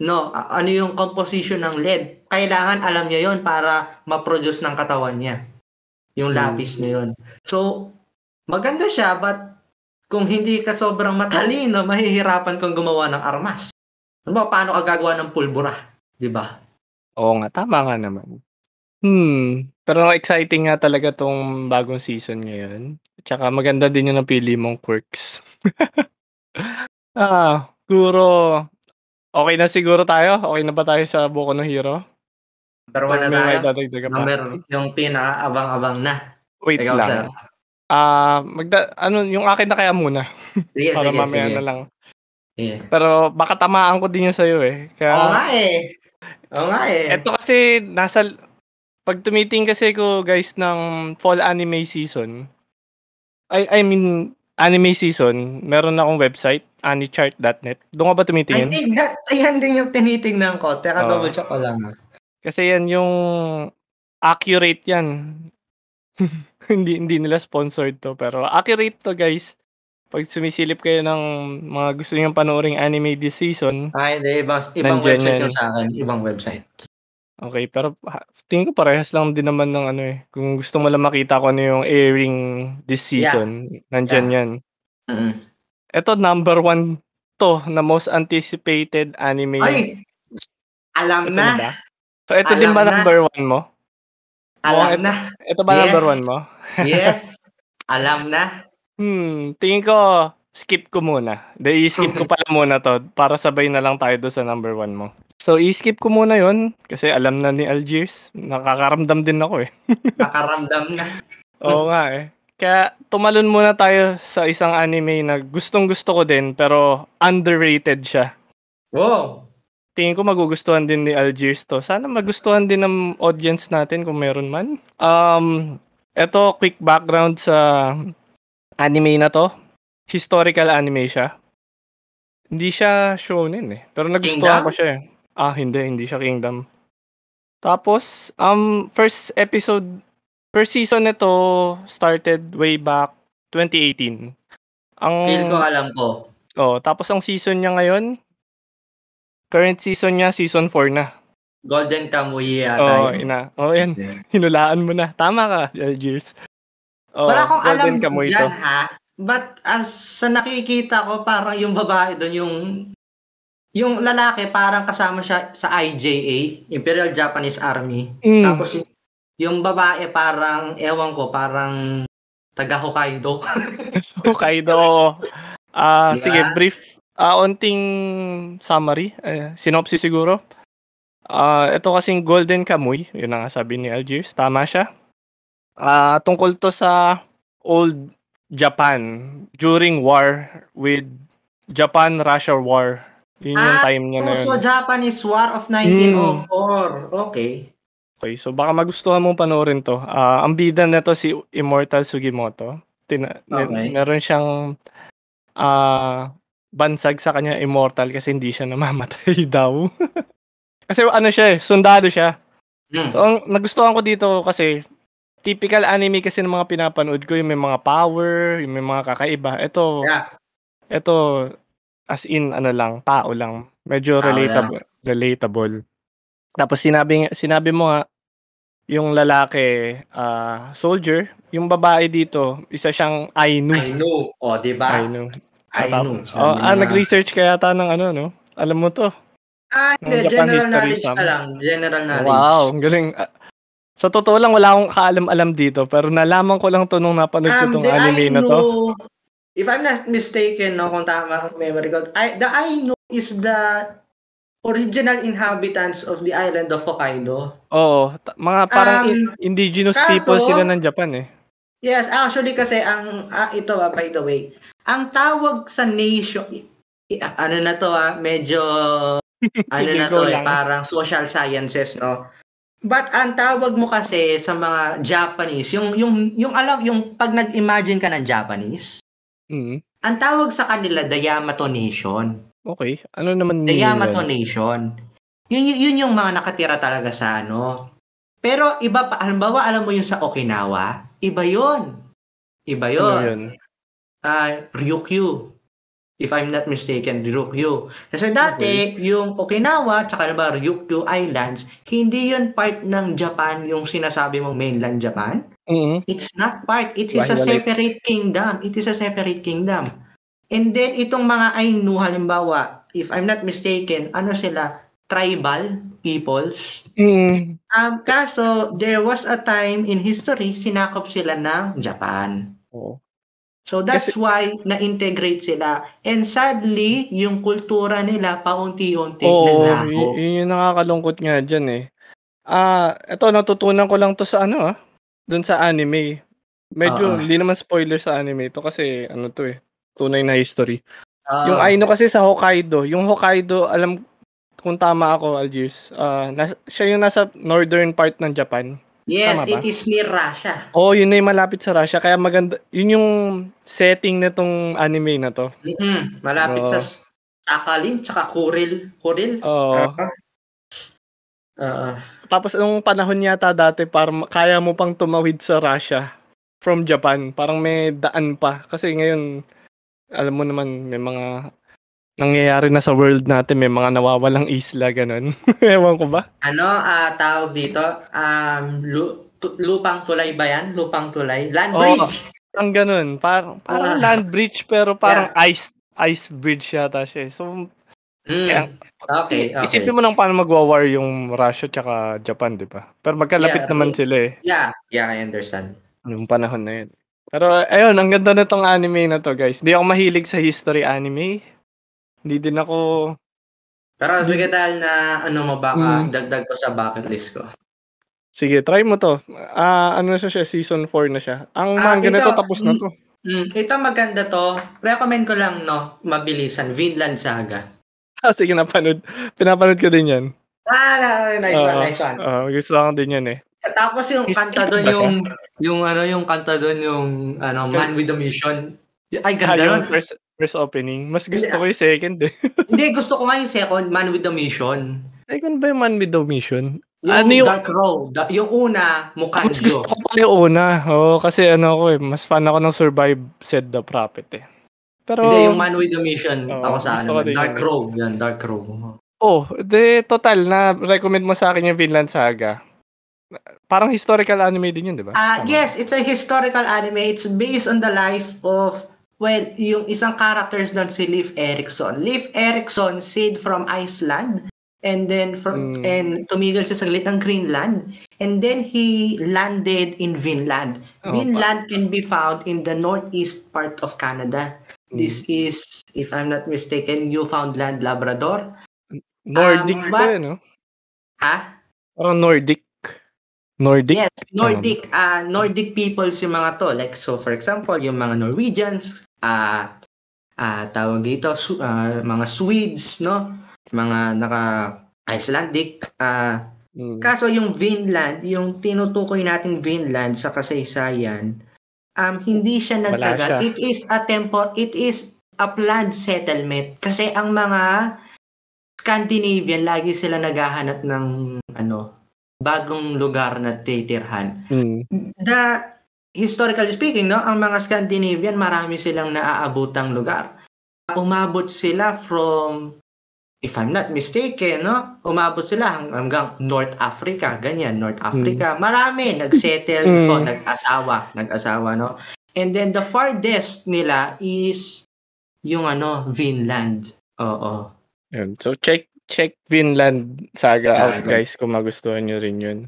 No, ano yung composition ng lead. Kailangan alam niya yon para ma-produce ng katawan niya. yung Hmm. lapis na yun. So, maganda siya but kung hindi ka sobrang matalino, mahihirapan kang gumawa ng armas. Ano ba, paano ka gagawa ng pulbura? Di ba? Oo nga, tama nga naman. Hmm, pero exciting nga talaga 'tong bagong season ngayon. Tsaka maganda din yung napili mong quirks. Ah, siguro okey na siguro tayo? Okey na ba tayo sa Boku no Hero? Number 1 Or na may tayo? maidadagdag ka pa? Number yung pinakaabang-abang na. Wait Ikaw, sir. lang. Ah, magda ano yung akin na kaya muna. Sige, Para sige, mamaya sige. na lang. Sige. Pero baka tamaan ko din yung sa'yo, eh. Oo Kaya nga, eh. Oo nga, eh. eto kasi nasa 'pag tumitingin kasi ako guys ng fall anime season I I mean anime season, meron akong website, anichart.net. Doon ka ba I tumitingin? think that ayan din yung tinitingnan ko. Teka, Oo. double check ko lang, ah. Kasi yan yung accurate yan. Hindi hindi nila sponsored 'to, pero accurate 'to guys. 'Pag sumisilip kayo ng mga gusto niyong panooring anime this season, Ah, hindi ibang ibang website yan. yung sa'kin, ibang website. Okey, pero tingin ko parehas lang din naman ng ano, eh, kung gusto mo lang makita kung ano yung airing this Yeah. season, nandiyan Yeah. yan. Mm. Eto number 1 'to na most anticipated anime. Ay! Alam Ito na. na ba? So eto din Alam ba na. number 1 mo? Alam Mukhang eto na. eto ba number Yes. 1 mo? Yes. Alam na. Hmm, tingin ko skip ko muna. 'Di i-skip ko pala muna 'to para sabay na lang tayo dun sa number 1 mo. So i-skip ko muna yun kasi alam na ni Algiers. Nakakaramdam din ako, eh. Nakaramdam na. Oo nga, eh. Kaya tumalon muna tayo sa isang anime na gustong-gusto ko din pero underrated siya. Wow! Tingin ko magugustuhan din ni Algiers 'to. Sana magustuhan din ng audience natin kung meron man. Um, eto quick background sa anime na 'to. Historical anime siya. Hindi siya shonen, eh, pero nagustuhan Kingdom? ko siya, eh. Ah, hindi, hindi siya Kingdom. Tapos, um, first episode first season nito started way back 2018. Ang Feel ko alam ko. Oo, tapos ang season niya ngayon current season niya season 4 na. Golden Kamuy yata Oo, yun. ina oo yan, hinulaan mo na. Tama ka, Algiers. Oo, Wala akong alam Golden Kamuy 'to. diyan, ha. But as sa nakikita ko parang yung babae dun yung yung lalaki parang kasama siya sa IJA, Imperial Japanese Army. Hmm. Tapos yung, yung babae parang ewan ko, parang taga Hokkaido. Hokkaido. Ah, Di sige brief, ah, onting summary, eh, synopsis siguro. Ah, ito kasing Golden Kamuy, yun na nga sabi ni Algiers, tama siya. Ah, tungkol 'to sa old Japan during war with Japan-Russia War. Yun yung Ah, time niya na yun. So Japanese War of 1904. Okay. Okay, so baka magustuhan mong panoorin 'to. Ah, ang bida nito si Immortal Sugimoto. Tina Okay. meron siyang, ah, bansag sa kanya immortal kasi hindi siya namamatay daw. Kasi ano siya, eh, sundalo siya. Hmm. So ang nagustuhan ko dito kasi typical anime kasi ng mga pinapanood ko yung may mga power, yung may mga kakaiba. Ito Yeah. ito as in ano lang, tao lang. Medyo Tao lang. relatable relatable. Tapos sinabi sinabi mo nga yung lalaki, ah, soldier, yung babae dito isa siyang Ainu. Ainu. O, di ba? Ainu. Ah, Sabi oh, ah, na nga. nag-research ka yata ng ano, no? Alam mo to. Ah, ng hindi. Japan General history knowledge na lang. General knowledge. Wow, ang galing. Ah, sa totoo lang wala akong kaalam-alam dito pero nalaman ko lang to nung napanood ko Um, tong the anime na to. Ainu, if I'm not mistaken, no, kung tama ang memory ko, I, the Ainu is the original inhabitants of the island of Hokkaido. Oo, ta- mga parang Um, in- indigenous kaso- people sila ng Japan eh. Yes, actually kasi ang ah, ito ah, by the way, ang tawag sa nation i- ano na to ah, medyo ano na to eh, parang social sciences, no? But ang tawag mo kasi sa mga Japanese, yung yung yung alam yung pag nag-imagine ka ng Japanese, Mm. ang tawag sa kanila the Yamato Nation. Okay. Ano naman The Yamato nun? Nation. Yun, yun, yun yung mga nakatira talaga sa ano. Pero iba pa, halimbawa alam mo yung sa Okinawa, iba yon Iba Ano yon yun? Ah, Ryukyu. If I'm not mistaken, Ryukyu. Kasi dati, yung Okinawa, tsaka ba Ryukyu Islands, hindi yun part ng Japan, yung sinasabi mong mainland Japan. Mm. It's not part, it is a separate kingdom, it is a separate kingdom. And then itong mga Ainu halimbawa, if I'm not mistaken, ano sila, tribal peoples. Mm. Um, kaso there was a time in history sinakop sila ng Japan. Oo. So that's Kasi why na-integrate sila. And sadly, yung kultura nila paunti-unti Oo, naglaho. yu yun yung nakakalungkot nga diyan, eh. Ah, eto natutunan ko lang 'to sa ano, ah, dun sa anime. Medyo hindi naman spoiler sa anime 'to kasi ano 'to, eh, tunay na history. Yung Oo. Ainu kasi sa Hokkaido, yung Hokkaido alam kung tama ako Algiers, ah, nas siya yung nasa northern part ng Japan, Yes, it is near Russia. Oo, yun na yung malapit sa Russia kaya maganda yun yung setting nitong anime na 'to. Mm, malapit sa Oo. s Sakhalin tsaka Kuril Kuril? Oo. Oo. Oo. Tapos nung panahon yata dati parang kaya mo pang tumawid sa Russia from Japan, parang may daan pa. Kasi ngayon, alam mo naman may mga nangyayari na sa world natin, may mga nawawalang isla gano'n. Ewan ko ba? Ano, ah, tawag dito, um, lu tu lupang tulay ba yan? Lupang tulay? Land bridge. parang gano'n. Parang parang Ah. land bridge pero parang Yeah. ice ice bridge yata siya, eh. So, kaya Hmm, okey, i isipin mo ng paano magwa-war yung Russia tsaka Japan, 'di ba? Pero magkalapit Yeah, naman may sila, eh. yeah, yeah, I understand. Nung panahon na yun. Pero ayun, ang ganda nitong anime na 'to, guys. Hindi ako mahilig sa history anime. Hindi din ako Pero Hindi sige dahil na ano mo baka Hmm. dagdag ko sa bucket list ko. Sige, try mo 'to. Ah, ano na siya, season 4 na siya. Ang Ah, manga ito, nito tapos na hmm, 'to. hmm, ito maganda 'to. Recommend ko lang 'no, mabilisan, Vinland Saga. Ah, sige napanood pinapanood ko din 'yan. Ah, nice one, nice one. oo, gusto ko din 'yan, eh. Tapos yung kanta 'to? yung yung ano, yung kanta dun yung ano, Man with a Mission. Ay Ah, ganda yung nun. first first opening. Mas gusto ah ko yung second, eh. Hindi, gusto ko nga yung second, Man with a Mission. Second ba yung Man with a Mission? Ano Yung yung Dark Road, da yung una, Ah, mas gusto Mukanjo. ko pala yung una. Oo, kasi ano ako, eh, mas fan ako ng Survive Said the Prophet, eh. Pero Hindi, yung Man with a Mission, Oo, ako sa gusto ano Dark yun. Road, yan, Dark Road. Oh, 'di total na-recommend mo sa'kin yung Vinland Saga. Parang historical anime din yun, 'di ba? Ah, Tama? yes, it's a historical anime. It's based on the life of well, yung isang characters doon si Leif Erikson. Leif Erikson sailed from Iceland and then from Hmm. and tumigil siya saglit ng Greenland and then he landed in Vinland. Pa Vinland can be found in the northeast part of Canada. This is, if I'm not mistaken, Newfoundland, Labrador. Nordic Um, ba yun, no? ha? Parang Nordic. Nordic? Yes? Nordic, ah, Nordic peoples yung mga to. Like, so for example, yung mga Norwegians, ah, ah, tawag dito, su- ah, mga Swedes, no? Mga naka-Icelandic. ah, Hmm. kaso yung Vinland, yung tinutukoy nating Vinland sa kasaysayan, um, hindi siya nagtagal. siya. It is a tempo, it is a planned settlement. Kasi ang mga Scandinavian, lagi sila naghahanap ng ano, bagong lugar na titirhan. Hmm. The historically speaking, no, ang mga Scandinavian, marami silang naaabutang lugar. Umabot sila from if I'm not mistaken, no, umabot sila hang- hanggang North Africa, ganyan, North Hmm. Africa. Marami nagsettle Hmm. po, nag-asawa, nag-asawa, no. And then the farthest nila is yung ano, Vinland. Oo. Yun. So check check Vinland Saga out, Yeah. guys, kung magustuhan niyo rin yun.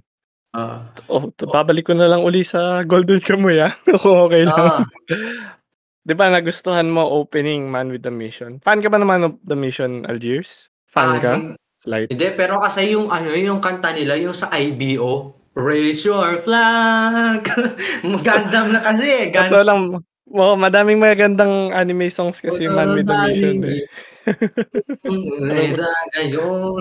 Oo. Oh, babalik ko na lang uli sa Golden Kamuy, ah, kung okey lang. Oo. 'Di ba nagustuhan mo opening Man with the Mission? Fan ka ba naman of the Mission, Algiers? Fan Ah, ka? Slight? hindi, pero kasi yung ano, yung kanta nila, yung sa IBO, Raise your flag. Gundam na kasi, eh, Gun Totoo lang, oo, madaming magagandang anime songs kasi Man with the Mission, eh. Pero.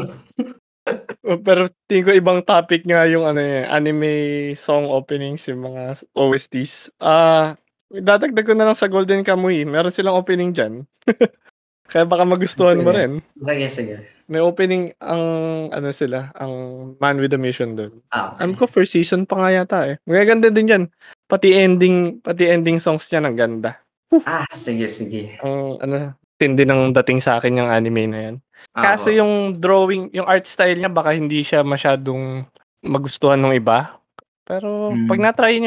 Oh, tingin ko ibang topic nga yung ano, eh, anime song openings, yung mga OSTs. Ah, dadagdag ko na lang sa Golden Kamuy, meron silang opening diyan. Kaya baka magustuhan mo Sige. rin. Sige, sige. May opening ang ano sila, ang Man with the Mission dun. Ah, Alam okey. ko first season pa nga yata, eh. Magaganda din yan. Pati ending pati ending songs niya ang ganda. Ah, sige, sige. Ang ano, tindi ng dating sa'kin yang anime na yan. Kaso Oo. yung drawing, yung art style niya baka hindi siya masyadong magustuhan nung iba. Pero 'pag Hmm. na-try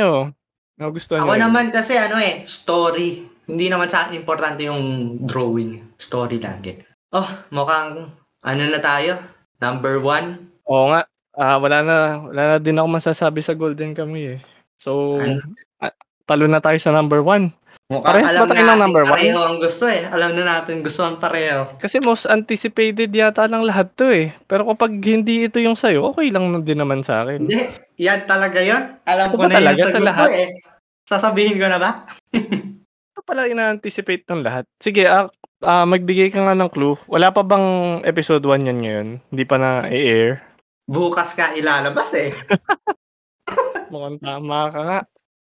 niyo, Nagustuhan Ako niyo naman kasi ano eh, story. Hindi naman sa akin importante yung drawing. Story lagi. Oh, mukhang ano na tayo? Number one. Oo nga. Ah, wala na wala na din ako masasabi sa Golden Kamuy, eh. So, Ano? ah, talo na tayo sa number 1. Mukhang Parehas alam ba tayo ng number one? pareho ang gusto eh. Alam na natin gusto ang pareho. Kasi most anticipated yata lang lahat 'to, eh. Pero kapag hindi ito yung sa'yo, okey lang din naman sa akin. Hindi, yan talaga yon. Alam Ito ko na yung sa sagot ko lahat? eh. Sasabihin ko na ba? Ito pala ina-anticipate ng lahat. Sige, ah, ah, magbigay ka nga ng clue. Wala pa bang episode 1 yan ngayon? Hindi pa na-e-air? Bukas ka ilalabas eh. Mukhang tama ka nga.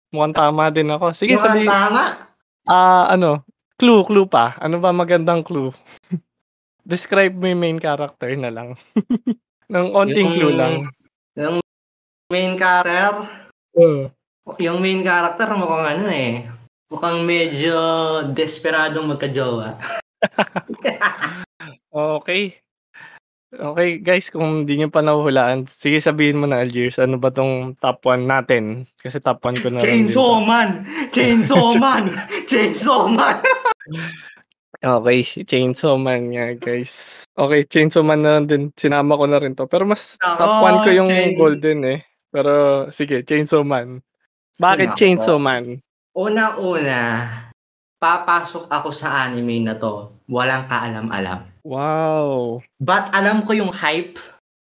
Mukhang tama din ako. Sige, Mukhang sabi tama. Ah, ano, clue, clue pa. Ano ba magandang clue? Describe mo yung main character na lang. Ng onting clue lang. Yung main character, Oo. yung main character mukhang ano eh. Mukhang medyo desperadong magka-jowa. Okey. Okey, guys, kung hindi niyo pa nahuhulaan, sige sabihin mo na, Algiers, ano ba 'tong top 1 natin? Kasi top 1 ko na rin din 'to. Chainsaw Man! Chainsaw Man! Chainsaw Man! Okey, Chainsaw Man nga, guys. Okey, Chainsaw Man na lang din, sinama ko na rin 'to. Pero mas top 1 ko Nako, yung Chain Golden, eh. Pero sige, Chainsaw Man. Bakit. Chainsaw Man? Unang-una, papasok ako sa anime na 'to, walang kaalam-alam. Wow! But alam ko yung hype.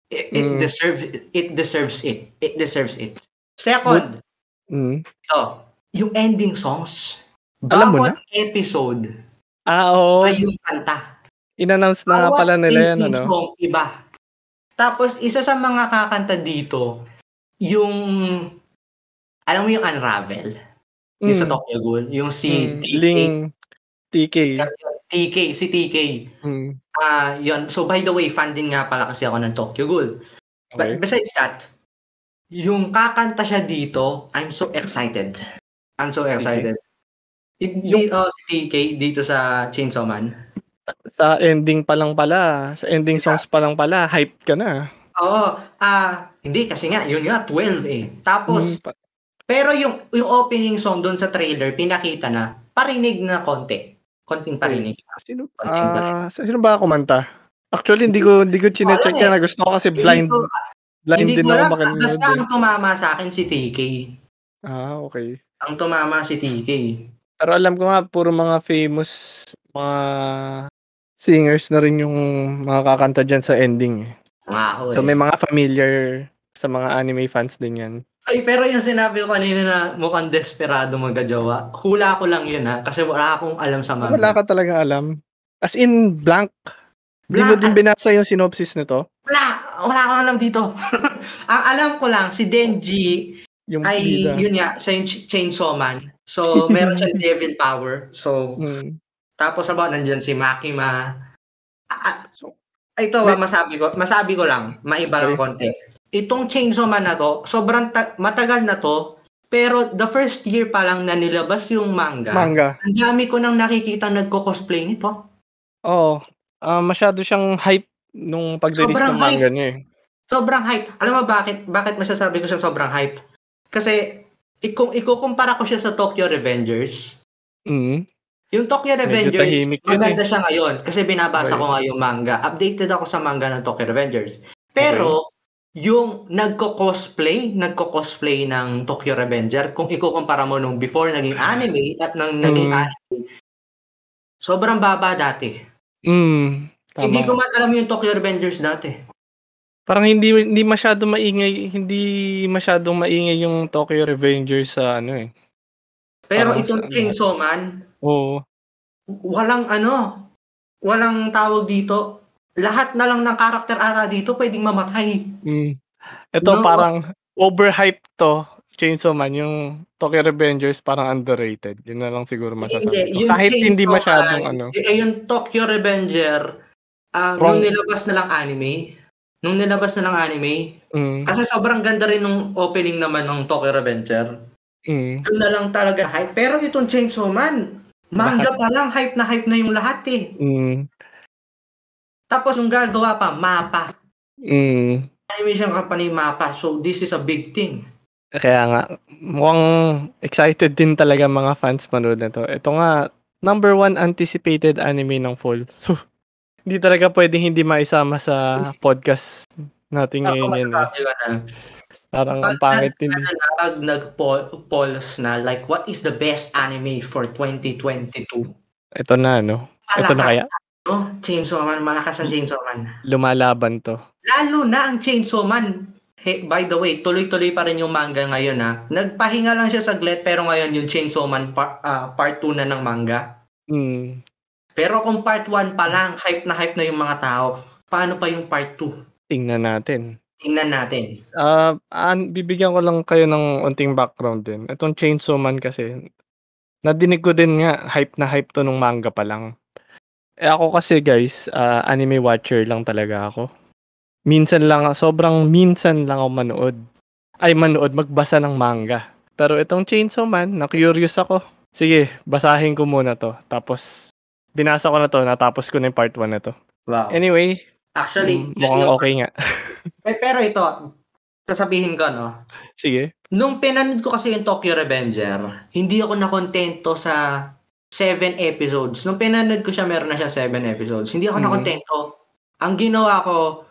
It, it Hmm. deserves it deserves it. It deserves it. Second, Hmm. ito, yung ending songs. Alam mo Bawat episode Ah, oo. ay yung kanta. In-announce na nga Bawat pala nila yan, ano? song iba. Tapos isa sa mga kakanta dito, yung alam mo yung Unravel? Yung sa Hmm. Tokyo Ghoul, yung si Hmm, TK. Ling TK. TK, si TK. Hmm. Ah, yun. So by the way, fan din nga pala kasi ako ng Tokyo Ghoul. But Okey. besides that, yung kakanta siya dito, I'm so excited. I'm so excited. Hindi oh, si TK dito sa Chainsaw Man. Sa ending pa lang pala, sa ending songs pa lang pala, hype ka na. Oo, ah, hindi kasi nga yun nga 12 eh. Tapos Hmm, pa pero yung yung opening song doon sa trailer pinakita na parinig na konti. Konting parinig. Sino ah, sino ba kumanta? Actually, hindi ko hindi ko chine-check yan, eh. gusto ko kasi Hindi blind ko blind hindi din ko ako makinig, basta ang tumama sa akin si TK. Ah, okey. Ang tumama si TK. Pero alam ko nga puro mga famous mga singers na rin yung mga kakanta diyan sa ending, eh. Ako So, eh. may mga familiar sa mga anime fans din yan. Ay, pero yung sinabi ko kanina na mukhang desperado magka-jowa, hula ko lang yun ha, kasi wala akong alam sa Wala manga. ka talagang alam? As in blank? Di mo din binasa yung synopsis nito? Wala, wala akong alam dito. Ang alam ko lang, si Denji Yung ay, bida. yun nga, ch- chainsaw man. So, meron siyang devil power. So, Hmm. tapos about nandyan si Makima. Ah, ah, So, ito, ah, masabi ko, masabi ko lang, maiba lang Okay. konti. Itong chainsaw man na to, sobrang ta- matagal na to, pero the first year pa lang na nilabas yung manga, Manga. ang dami ko nang nakikita nagko-cosplay nito. Oo. Ah, masyado siyang hype nung pag-release Sobrang ng manga niya, eh. Sobrang hype. Alam mo bakit? Bakit masasabi ko siya sobrang hype? Kasi kung ikukumpara ko siya sa Tokyo Revengers, Mm. yung Tokyo Revengers, maganda eh. siya ngayon kasi binabasa Okay. ko nga yung manga. Updated ako sa manga ng Tokyo Revengers. Pero yung nagko-cosplay, nagko-cosplay ng Tokyo Revenger, kung ikukumpara mo nung before naging anime at nang naging Mm. anime, sobrang baba dati. Mm. Hindi ko man alam yung Tokyo Revengers dati. Parang hindi hindi masyado maingay hindi masyadong maingay yung Tokyo Revengers sa ano, eh. Pero Parang itong ano Chainsaw Man, Oo. walang ano, walang tawag dito. Lahat na lang ng karakter ata dito pwedeng mamatay. Hmm. Ito No. parang overhype 'to, Chainsaw Man, yung Tokyo Revengers parang underrated. Yun na lang siguro masasabi Hindi, yung Kahit hindi Chainsaw masyadong Man, ano. eh, yung Tokyo Revenger, Wrong. nung nilabas na lang anime, nung nilabas na lang anime, Mm. kasi sobrang ganda rin nung opening naman ng Tokyo Revenger. Mm. Yun na lang talaga hype. Pero itong Chainsaw Man, manga pa lang, hype na hype na yung lahat eh. Mm. Tapos yung gagawa pa, mapa. Mm. Animation company mapa. So this is a big thing. Kaya nga, mukhang excited din talaga mga fans manood nito. Ito nga, number 1 anticipated anime ng fall. So, hindi talaga pwedeng hindi maisama sa podcast natin Ako ngayon yan, eh. masasabi ko na Parang ang pangit din, ano eh. na, 'pag nag-poll polls na like, what is the best anime for 2022? Ito na 'no? Ito na kaya? Ano, Chainsaw Man, malakas ang Chainsaw Man. Lumalaban 'to. Lalo na ang Chainsaw Man. Hey, by the way, tuloy-tuloy pa rin yung manga ngayon, ah. Nagpahinga lang siya saglit pero ngayon yung Chainsaw Man pa ah, part 2 na ng manga. Hmm. Pero kung part 1 pa lang, hype na hype na yung mga tao, paano pa yung part 2? Tingnan natin. Tingnan natin. Ah, an bibigyan ko lang kayo ng onting background din. Itong Chainsaw Man kasi, nadinig ko din nga hype na hype 'to nung manga pa lang. Eh, ako kasi guys, ah, anime watcher lang talaga ako. Minsan lang sobrang minsan lang ako manood. Ay manood, magbasa ng manga. Pero itong Chainsaw Man, na-curious ako. Sige, basahin ko muna 'to. Tapos binasa ko na 'to, natapos ko na yung part 1 na 'to. Wow. Anyway, Actually, yun mukhang yung okey nga. Eh, pero ito, sasabihin ko 'no. Sige. Nung pinanood ko kasi yung Tokyo Revenger, hindi ako nakontento sa 7 episodes. Nung pinanood ko siya meron na siya 7 episodes. Hindi ako Mm. nakontento. Ang ginawa ko,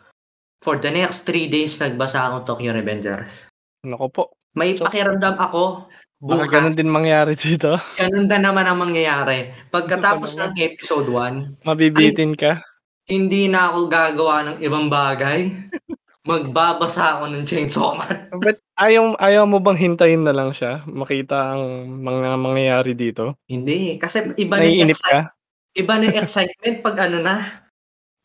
for the next 3 days nagbasa akong Tokyo Revengers. Naku po. May So pakiramdam ako, Baka bukas ganun din mangyari dito. ganun na naman ang mangyayari. Pagkatapos ng episode 1, ay Mabibitin ka? hindi na ako gagawa ng ibang bagay. Magbabasa ako ng Chainsaw Man. Ba't ayaw ayaw mo bang hintayin na lang siya, makita ang mga mangyayari dito? Hindi, kasi iba na yung Naiinip excite ka? iba na yung excitement 'pag ano na,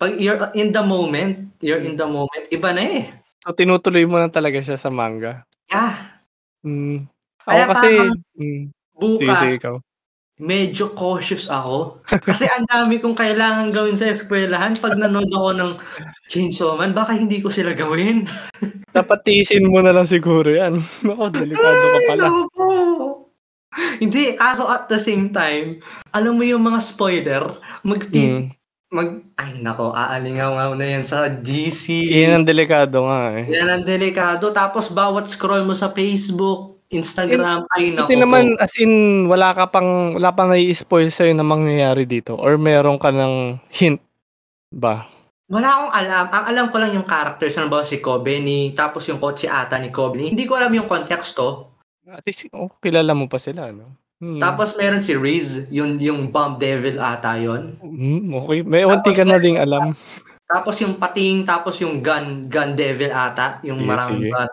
'pag you're in the moment, you're in the moment, iba na, eh. So, tinutuloy mo na talaga siya sa manga? Yeah. Hmm. Ako Kaya kasi parang hmm. Sige, bukas, sige ikaw. Medyo cautious ako. Kasi ang dami kong kailangan gawin sa eskwelahan 'pag nanood ako ng Chainsaw Man, baka hindi ko sila gawin. Dapat tiisin mo na lang siguro 'yan. Naku, delikado ka Ay, pala. naku. Hindi, kaso at the same time, alam mo yung mga spoiler, magti Hmm. mag ay naku, aalingaw na yan sa GC. 'Yan ang delikado nga, eh. Yan ang delikado. Tapos bawat scroll mo sa Facebook, In Instagram, ay buti naku naman po. as in wala ka pang wala pang nai-spoil sa'yo na mangyayari dito or meron ka ng hint ba? Wala akong alam. Ang alam ko lang yung characters, halimbawa si Kobeni, tapos yung kotse ata ni Kobeni. Hindi ko alam yung konteksto. At least oh, kilala mo pa sila 'no? Hmm. Tapos meron si Riz, yun yung Bomb Devil ata yun. Hmm, okey. May Tapos ka na ding alam. tapos yung Pating, tapos yung Gun Gun Devil ata, yung Sige, maraming gun.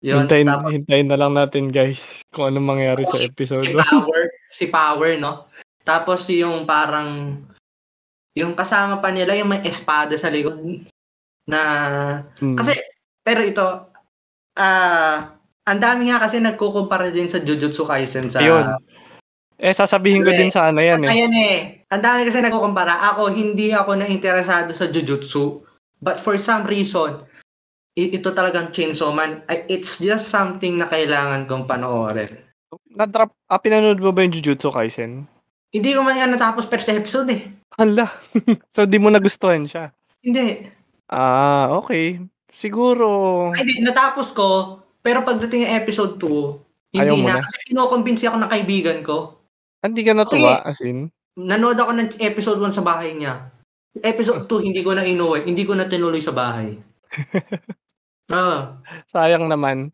Yun, Hintayin tapos hintayin na lang natin guys, kung anong mangyari sa si episode si 1. Power, si Power 'no. Tapos yung parang yung kasama pa nila yung may espada sa likod na Hmm. kasi pero ito, ah, ang dami nga kasi nagkukumpara din sa Jujutsu Kaisen sa Ayun. Eh, sasabihin ko Ano, din eh, sana 'yan, eh. ayan, eh, ang dami kasi nagkukumpara. Ako, hindi ako na-interesado sa Jujutsu. But for some reason, ito talagang Chainsaw Man, it's just something na kailangan kong panoorin. Na-drop ah, pinanood mo ba yung Jujutsu Kaisen? Hindi ko man nga natapos first episode, eh. Hala. So, di mo nagustuhan siya? Hindi. Ah, okey. Siguro Ay, hindi, natapos ko, pero pagdating ng episode 2, Ayaw hindi mo na. na? Kasi kinokumbinsi ako ng kaibigan ko. Ah, hindi ka Kasi natuwa as in? nanood ako ng episode 1 sa bahay niya. Episode 2, hindi ko na inuwi, hindi ko na tinuloy sa bahay. Oo. Sayang naman.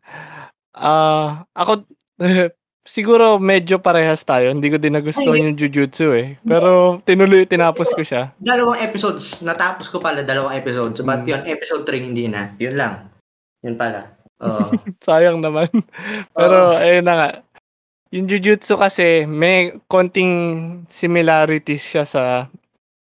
Ah, ako siguro medyo parehas tayo. Hindi ko din Ay, nagustuhan yung Jujutsu, eh. Pero tinuloy tinapos ko siya. dalawang episodes, natapos ko pala dalawang episodes, but Hmm. yun, episode 3 hindi na. Yun lang. Yun pala. Oo. Sayang naman. Oo. Pero ayun na nga. Yung Jujutsu kasi may konting similarities siya sa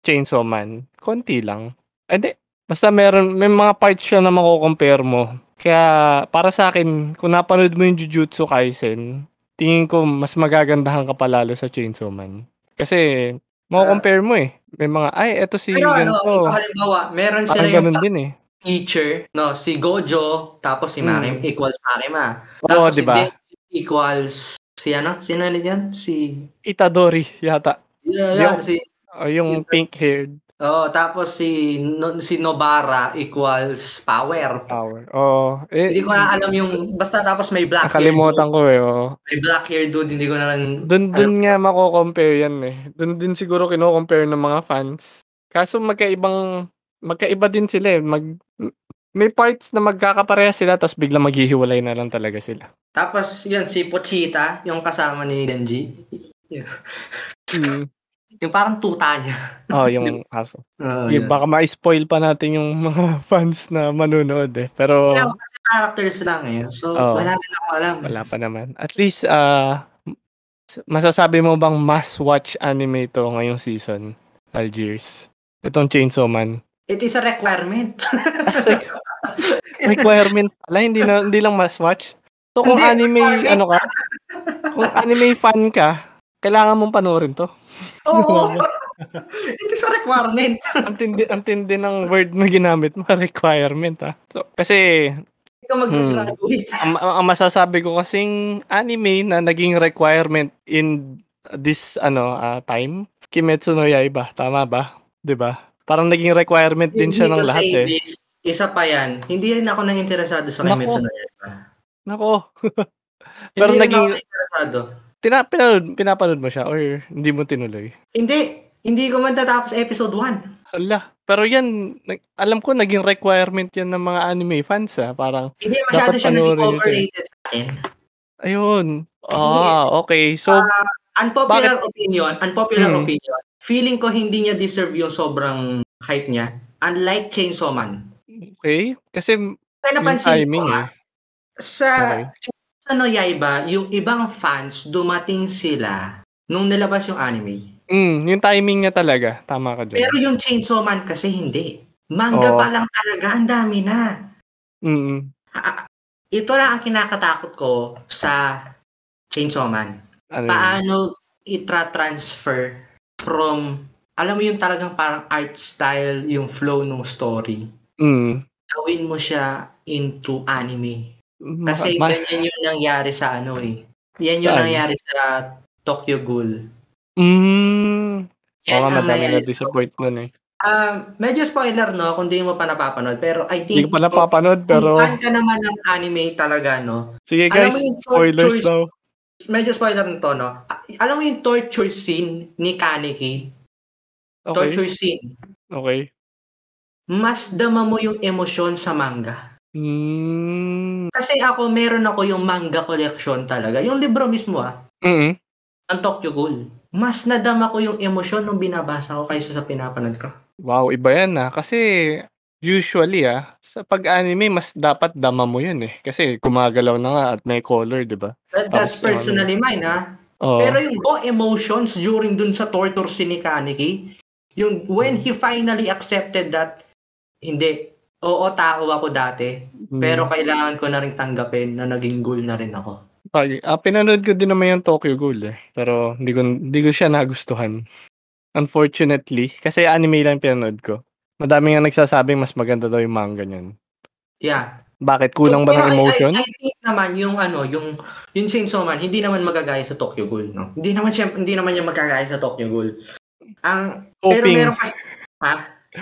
Chainsaw Man. Konti lang. Ah, hindi. Basta meron may mga parts siya na mako-compare mo. Kaya para sa'kin kung napanood mo yung Jujutsu Kaisen, tingin ko mas magagandahan ka pa lalo sa Chainsaw Man. Kasi Ah. mako-compare mo, eh. May mga, "Ay eto si Pero ano, ganito." ito halimbawa, meron sila Parang yung din, eh. teacher, 'no, si Gojo, tapos si Makim Hmm. equals Makima. Oo, Tapos 'di si? Denji equals si ano, sino ulit yun? Si Itadori yata. yeah, yan, ako si oh, yung pink-haired. Oo, tapos si no si Nobara equals power. Power, oo. Eh, Hindi ko na alam yung basta tapos may black hair nakalimutan ko, eh, oo. May black hair dude, hindi ko na lang Dun alam. dun nga mako-compare yan, eh. Dun din siguro kino-compare ng mga fans. Kaso magkaibang magkaiba din sila, eh, mag may parts na magkakaparehas sila tapos biglang maghihiwalay na lang talaga sila. Tapos yun si Pochita, yung kasama ni Denji. Mm. Yung parang tuta niya. Oo, yung aso. Yung yun. baka ma-spoil pa natin yung mga fans na manonood, eh. Pero kasi characters lang, eh. So, Oo. wala rin ako alam. wala pa naman. At least, ah, masasabi mo bang must-watch anime to ngayong season, Algiers? Itong Chainsaw Man. It is a requirement. Requirement pala, hindi na hindi lang must-watch. So kung Hindi, anime ano ka, kung anime fan ka, kailangan mong panoorin 'to. Oo. It is a requirement. Ang tindi ang tindi ng word na ginamit mo, requirement, ah. So kasi Hindi ka mag-graduate. ang ang masasabi ko kasing anime na naging requirement in this ano, ah, time, Kimetsu no Yaiba, tama ba? 'Di ba? Parang naging requirement din siya ng lahat, eh. this, isa pa yan, hindi rin ako nang interesado sa. Kimetsu no Yaiba. Naku. Pero Hindi naging ako interesado. Tina pinanood pinapanood mo siya or hindi mo tinuloy? Hindi, hindi ko man tatapos episode 1. Hala, pero yan, alam ko naging requirement yan ng mga anime fans ah. Parang, Hindi masyado siya naging eh. overrated sa akin. ayun. Ah, okay. So, Ah, unpopular opinion, unpopular Hmm. opinion. Feeling ko hindi niya deserve yung sobrang hype niya. Unlike Chainsaw Man. okay. Kasi Kaya napansin timing ko eh. ah, sa Okay. Ano Yaiba, yung ibang fans dumating sila nung nilabas yung anime. Mm, yung timing niya talaga. Tama ka dyan. Pero yung Chainsaw Man kasi hindi. Manga Oo. pa lang talaga, ang dami na. Mm, Ah, Ito lang ang kinakatakot ko sa Chainsaw Man. ano? Paano itra-transfer from, alam mo yung talagang parang art style, yung flow ng story. Mm. Gawin mo siya into anime. Ma- Kasi ma- ganyan yung nangyari sa ano eh. Yan yung Saan? nangyari sa Tokyo Ghoul. mm, Yan ang madami na disappoint nun eh. Um, medyo spoiler no kung di mo pa napapanood pero I Hindi think ko pa napapanood kung pero fan ka naman ng anime talaga no. sige Alam guys, mo yung spoilers choice- daw. Medyo spoiler nito no. Alam mo yung torture scene ni Kaneki? Okay, Torture scene. okay. Mas dama mo yung emosyon sa manga. Mm, Kasi ako meron ako yung manga collection talaga. Yung libro mismo ah, mm, ng Tokyo Ghoul. Mas nadama ko yung emosyon nung binabasa ko kaysa sa pinapanood ko. wow, iba yan ah. Kasi usually ah, sa pag-anime mas dapat dama mo yun eh. Kasi gumagalaw na nga at may color, di ba? That, that's Tapos, ano, personally mine ha. Oo. Pero yung raw emotions during dun sa torture scene ni Kaneki, yung when he finally accepted that, hindi, oo, tao ako dati, Mm. pero kailangan ko na rin tanggapin na naging ghoul na rin ako. Pag, ah, pinanood ko din naman yung Tokyo Ghoul eh. Pero hindi ko, hindi ko siya nagustuhan. Unfortunately. Kasi anime lang pinanood ko. Madami nga nagsasabing mas maganda daw yung manga niyan. Yeah. Bakit? Kulang ba Pero ng I- emotion? I, I, think naman yung ano, yung yung Chainsaw Man, hindi naman magagaya sa Tokyo Ghoul, no? Hindi naman siya, hindi naman niya magagaya sa Tokyo Ghoul. Ang pero Hoping. meron kasi ha?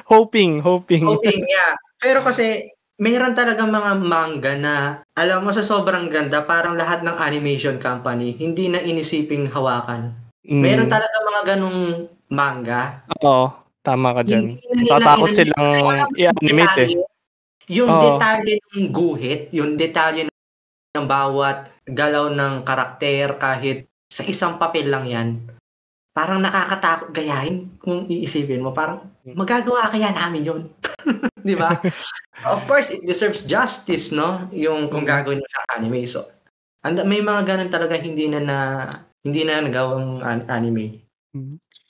Hoping, hoping. Hoping, yeah. Pero kasi meron talagang mga manga na alam mo sa sobrang ganda, parang lahat ng animation company hindi na inisiping hawakan. Mm. Meron talaga mga ganong manga. Oo, tama ka dyan. Tatakot silang i-animate eh. detalye, Yung Oo. detalye ng guhit, yung detalye ng bawat galaw ng karakter kahit sa isang papel lang yan. Parang nakakatakot gayahin kung iisipin mo. Parang magagawa kaya namin yun. Di ba? of course, it deserves justice, no? Yung kung gagawin mo siyang anime. So, and, may mga ganun talaga hindi na na hindi na nagawang an- anime.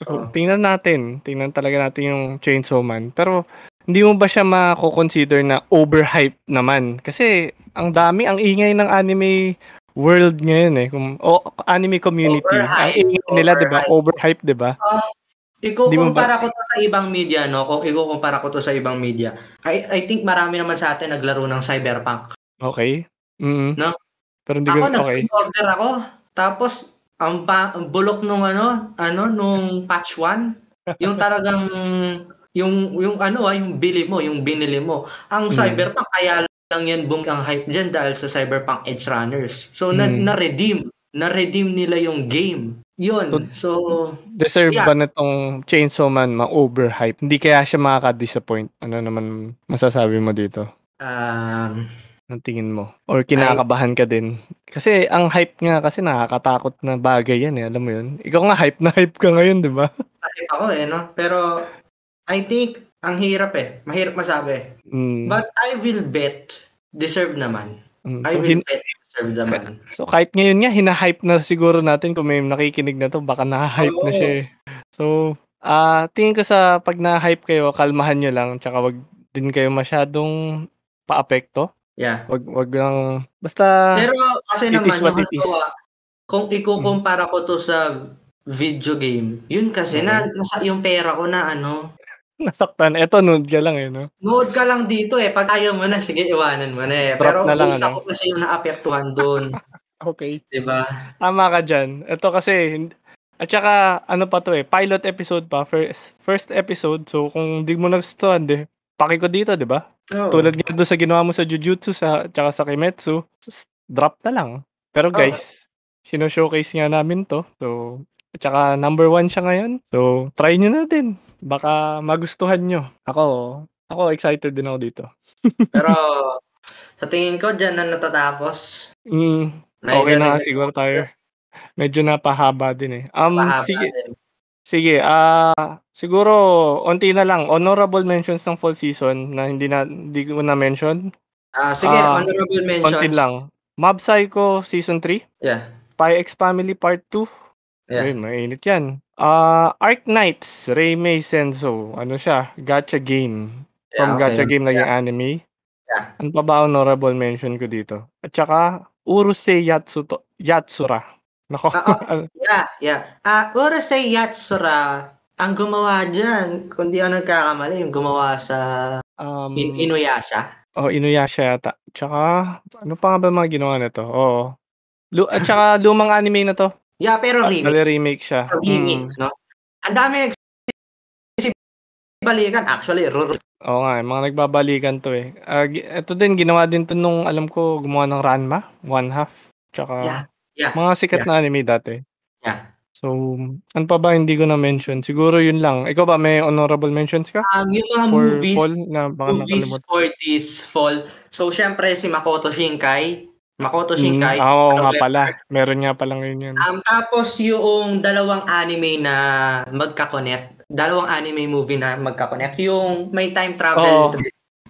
So, tingnan natin. Tingnan talaga natin yung Chainsaw Man. Pero, hindi mo ba siya mako-consider na overhype naman? Kasi, ang dami, ang ingay ng anime world ngayon eh. Kung, o anime community. Overhype, ang ingay nila, di ba? Overhype, di ba? Di mo ba- Ikukumpara ko to sa ibang media, no? Kung ikukumpara ko to sa ibang media, I, I think marami naman sa atin naglaro ng Cyberpunk. Okay. Mm. No? Pero hindi Ako, ko, okay. nag-order ako. Tapos, ang, ba- ang bulok nung ano, ano, nung patch 1, yung talagang yung yung ano, ah, yung bili mo, yung binili mo. Ang Hmm. Cyberpunk kaya lang yan boom ang hype diyan dahil sa Cyberpunk Edge Runners. So na Hmm. na-redeem, na-redeem nila yung game. Yun. So Deserve yeah. ba nitong Chainsaw Man ma-overhype? Hindi kaya siya makaka-disappoint? Ano naman masasabi mo dito? Um, Ang tingin mo? Or kinakabahan ka din? Kasi ang hype nga kasi nakakatakot na bagay yan eh, alam mo yun? Ikaw nga hype na hype ka ngayon, di ba? hype ako eh, no? Pero I think ang hirap eh. Mahirap masabi. Mm. But I will bet deserve naman. Mm, I so, will hin- bet deserve naman. so kahit ngayon nga, hina-hype na siguro natin kung may nakikinig na to, baka na-hype na Oo. siya eh. So, ah tingin ko sa pag na-hype kayo, kalmahan nyo lang, tsaka wag din kayo masyadong paapekto. Yeah. Wag, wag lang, basta Pero kasi it naman, yung it is. halimbawa, kung ikukumpara ko to sa video game, yun kasi na, nasa yung pera ko na ano, nasaktan. Eto, nude ka lang eh, no? Nood ka lang dito eh. Pag ayaw mo na, sige, iwanan mo na eh. Drop Pero na lang, ano? ko kasi yung naapektuhan doon. Okay. diba? Tama ka dyan. Ito kasi, at saka, ano pa to eh, pilot episode pa, first, first episode. So, kung di mo nagustuhan, di, paki ko dito, di ba? Oo. Tulad nga doon sa ginawa mo sa Jujutsu, sa, tsaka sa Kimetsu, drop na lang. Pero guys, sino-showcase nga namin to. So, at saka number one siya ngayon. So, try nyo na din. Baka magustuhan nyo. Ako, ako excited din ako dito. Pero, sa tingin ko, dyan na natatapos. Mm, okay na siguro tayo. Medyo napahaba din eh. Um, sige, din. sige, ah, siguro, onti na lang. Honorable mentions ng fall season na hindi na, hindi ko na-mention. Ah, sige, Ah, honorable mentions. Konti lang. Mob Psycho Season 3. Yeah. Spy X Family Part 2. Yeah. Ayun, mainit yan. Ah, Arc Knights, Reimei Senso. Ano siya? Gacha game. From Yeah, okay. gacha game naging anime. Yeah. Ano pa ba honorable mention ko dito? At saka, Urusei Yatsuto, Yatsura. Nako. Ah, Yeah, yeah. Ah, Urusei Yatsura, ang gumawa dyan, kung di ako nagkakamali, yung gumawa sa um, In- Inuyasha. oh, Inuyasha yata. Tsaka, ano pa nga ba mga ginawa nito? Oo. Lu- at saka, lumang anime na to. Yeah, pero Ah, remake. bali remake siya. Or remake, Mm. no? Ang dami nagsibalikan. Actually, Ruru. Oo nga, eh, mga nagbabalikan to eh. Ah, gi- ito din, ginawa din to nung, alam ko, gumawa ng Ranma, One Half. Tsaka, Yeah, yeah, mga sikat yeah. na anime dati. Yeah. So, ano pa ba hindi ko na-mention? Siguro yun lang. Ikaw ba, may honorable mentions ka? Um, yung mga For movies, fall na baka movies nakalimutan? for this fall. So, syempre, si Makoto Shinkai. Makoto Shinkai. ah, oo nga pala. Meron nga pala ngayon yun. Um, tapos yung dalawang anime na magka-connect. Dalawang anime movie na magka-connect. Yung may time travel. Oo.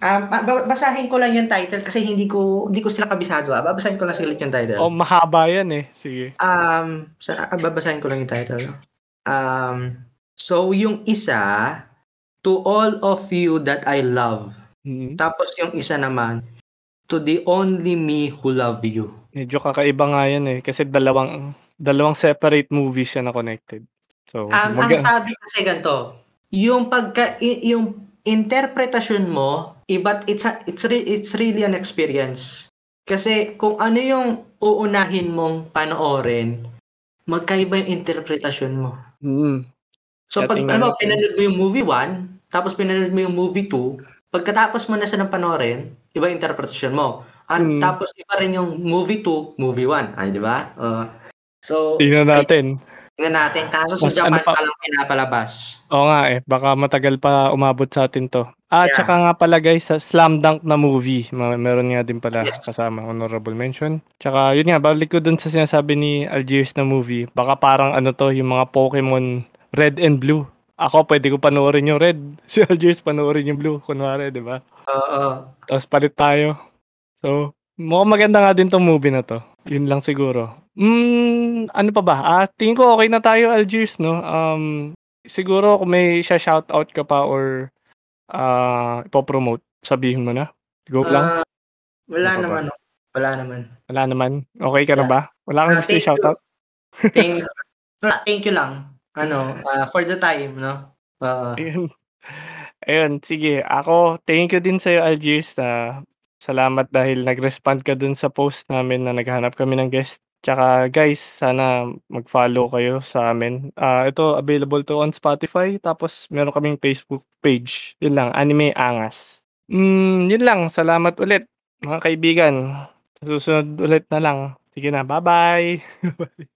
Um, ba- ba- basahin ko lang yung title kasi hindi ko hindi ko sila kabisado. Ah. Babasahin ko lang saglit yung title. Oh, mahaba yan eh. Sige. Um, sa, ah, babasahin ko lang yung title. Um, so yung isa, To All of You That I Love. Mm. Tapos yung isa naman, To the Only Me Who Love You. Medyo kakaiba nga yan eh. Kasi dalawang dalawang separate movies siya na connected. So, Um, mag- ang sabi kasi ganito, yung pagka yung interpretasyon mo, iba't it's a, it's re, it's really an experience. Kasi kung ano yung uunahin mong panoorin, magkaiba yung interpretasyon mo. Mm. So Kaya pag ano, pinanood mo yung movie 1, tapos pinanood mo yung movie 2, pagkatapos mo na siya ng panoorin, iba yung interpretasyon mo. An- Mm. Tapos iba rin yung movie 2, movie 1. Ay, di ba? Uh, so, Tingnan natin. tingnan natin. Kaso sa Mas Japan ano pa- pa lang pinapalabas. Oo nga eh. Baka matagal pa umabot sa atin to. Ah, Yeah. tsaka nga pala guys, sa Slam Dunk na movie. Meron nga din pala Yes. kasama honorable mention. Tsaka yun nga, balik ko dun sa sinasabi ni Algiers na movie. Baka parang ano to, yung mga Pokemon Red and Blue. Ako, pwede ko panoorin yung Red. Si Algiers panoorin yung Blue. Kunwari, di ba? Oo. Tapos palit tayo. So, mukhang maganda nga din tong movie na to. Yun lang siguro. Mm, ano pa ba? Ah, tingin ko okay na tayo, Algiers, no? Um, siguro kung may siya shoutout ka pa or ah ipopromote, sabihin mo na. Go lang. Ah, wala Ano ba? naman. Wala naman. Wala naman. Okay ka na yeah. ba? Wala kang Ah, gusto thank you. shoutout? Thank, wala, thank you lang. Ano, ah, for the time, no? Oo. Ayun. Ayun, sige. Ako, thank you din sa'yo, Algiers. na salamat dahil nag-respond ka dun sa post namin na naghanap kami ng guest. Tsaka guys, sana mag-follow kayo sa amin. Ah, ito available 'to on Spotify tapos meron kaming Facebook page. Yun lang, Anime Angas. Hmm, yun lang. Salamat ulit mga kaibigan. Susunod ulit na lang. Sige na, ba-bye.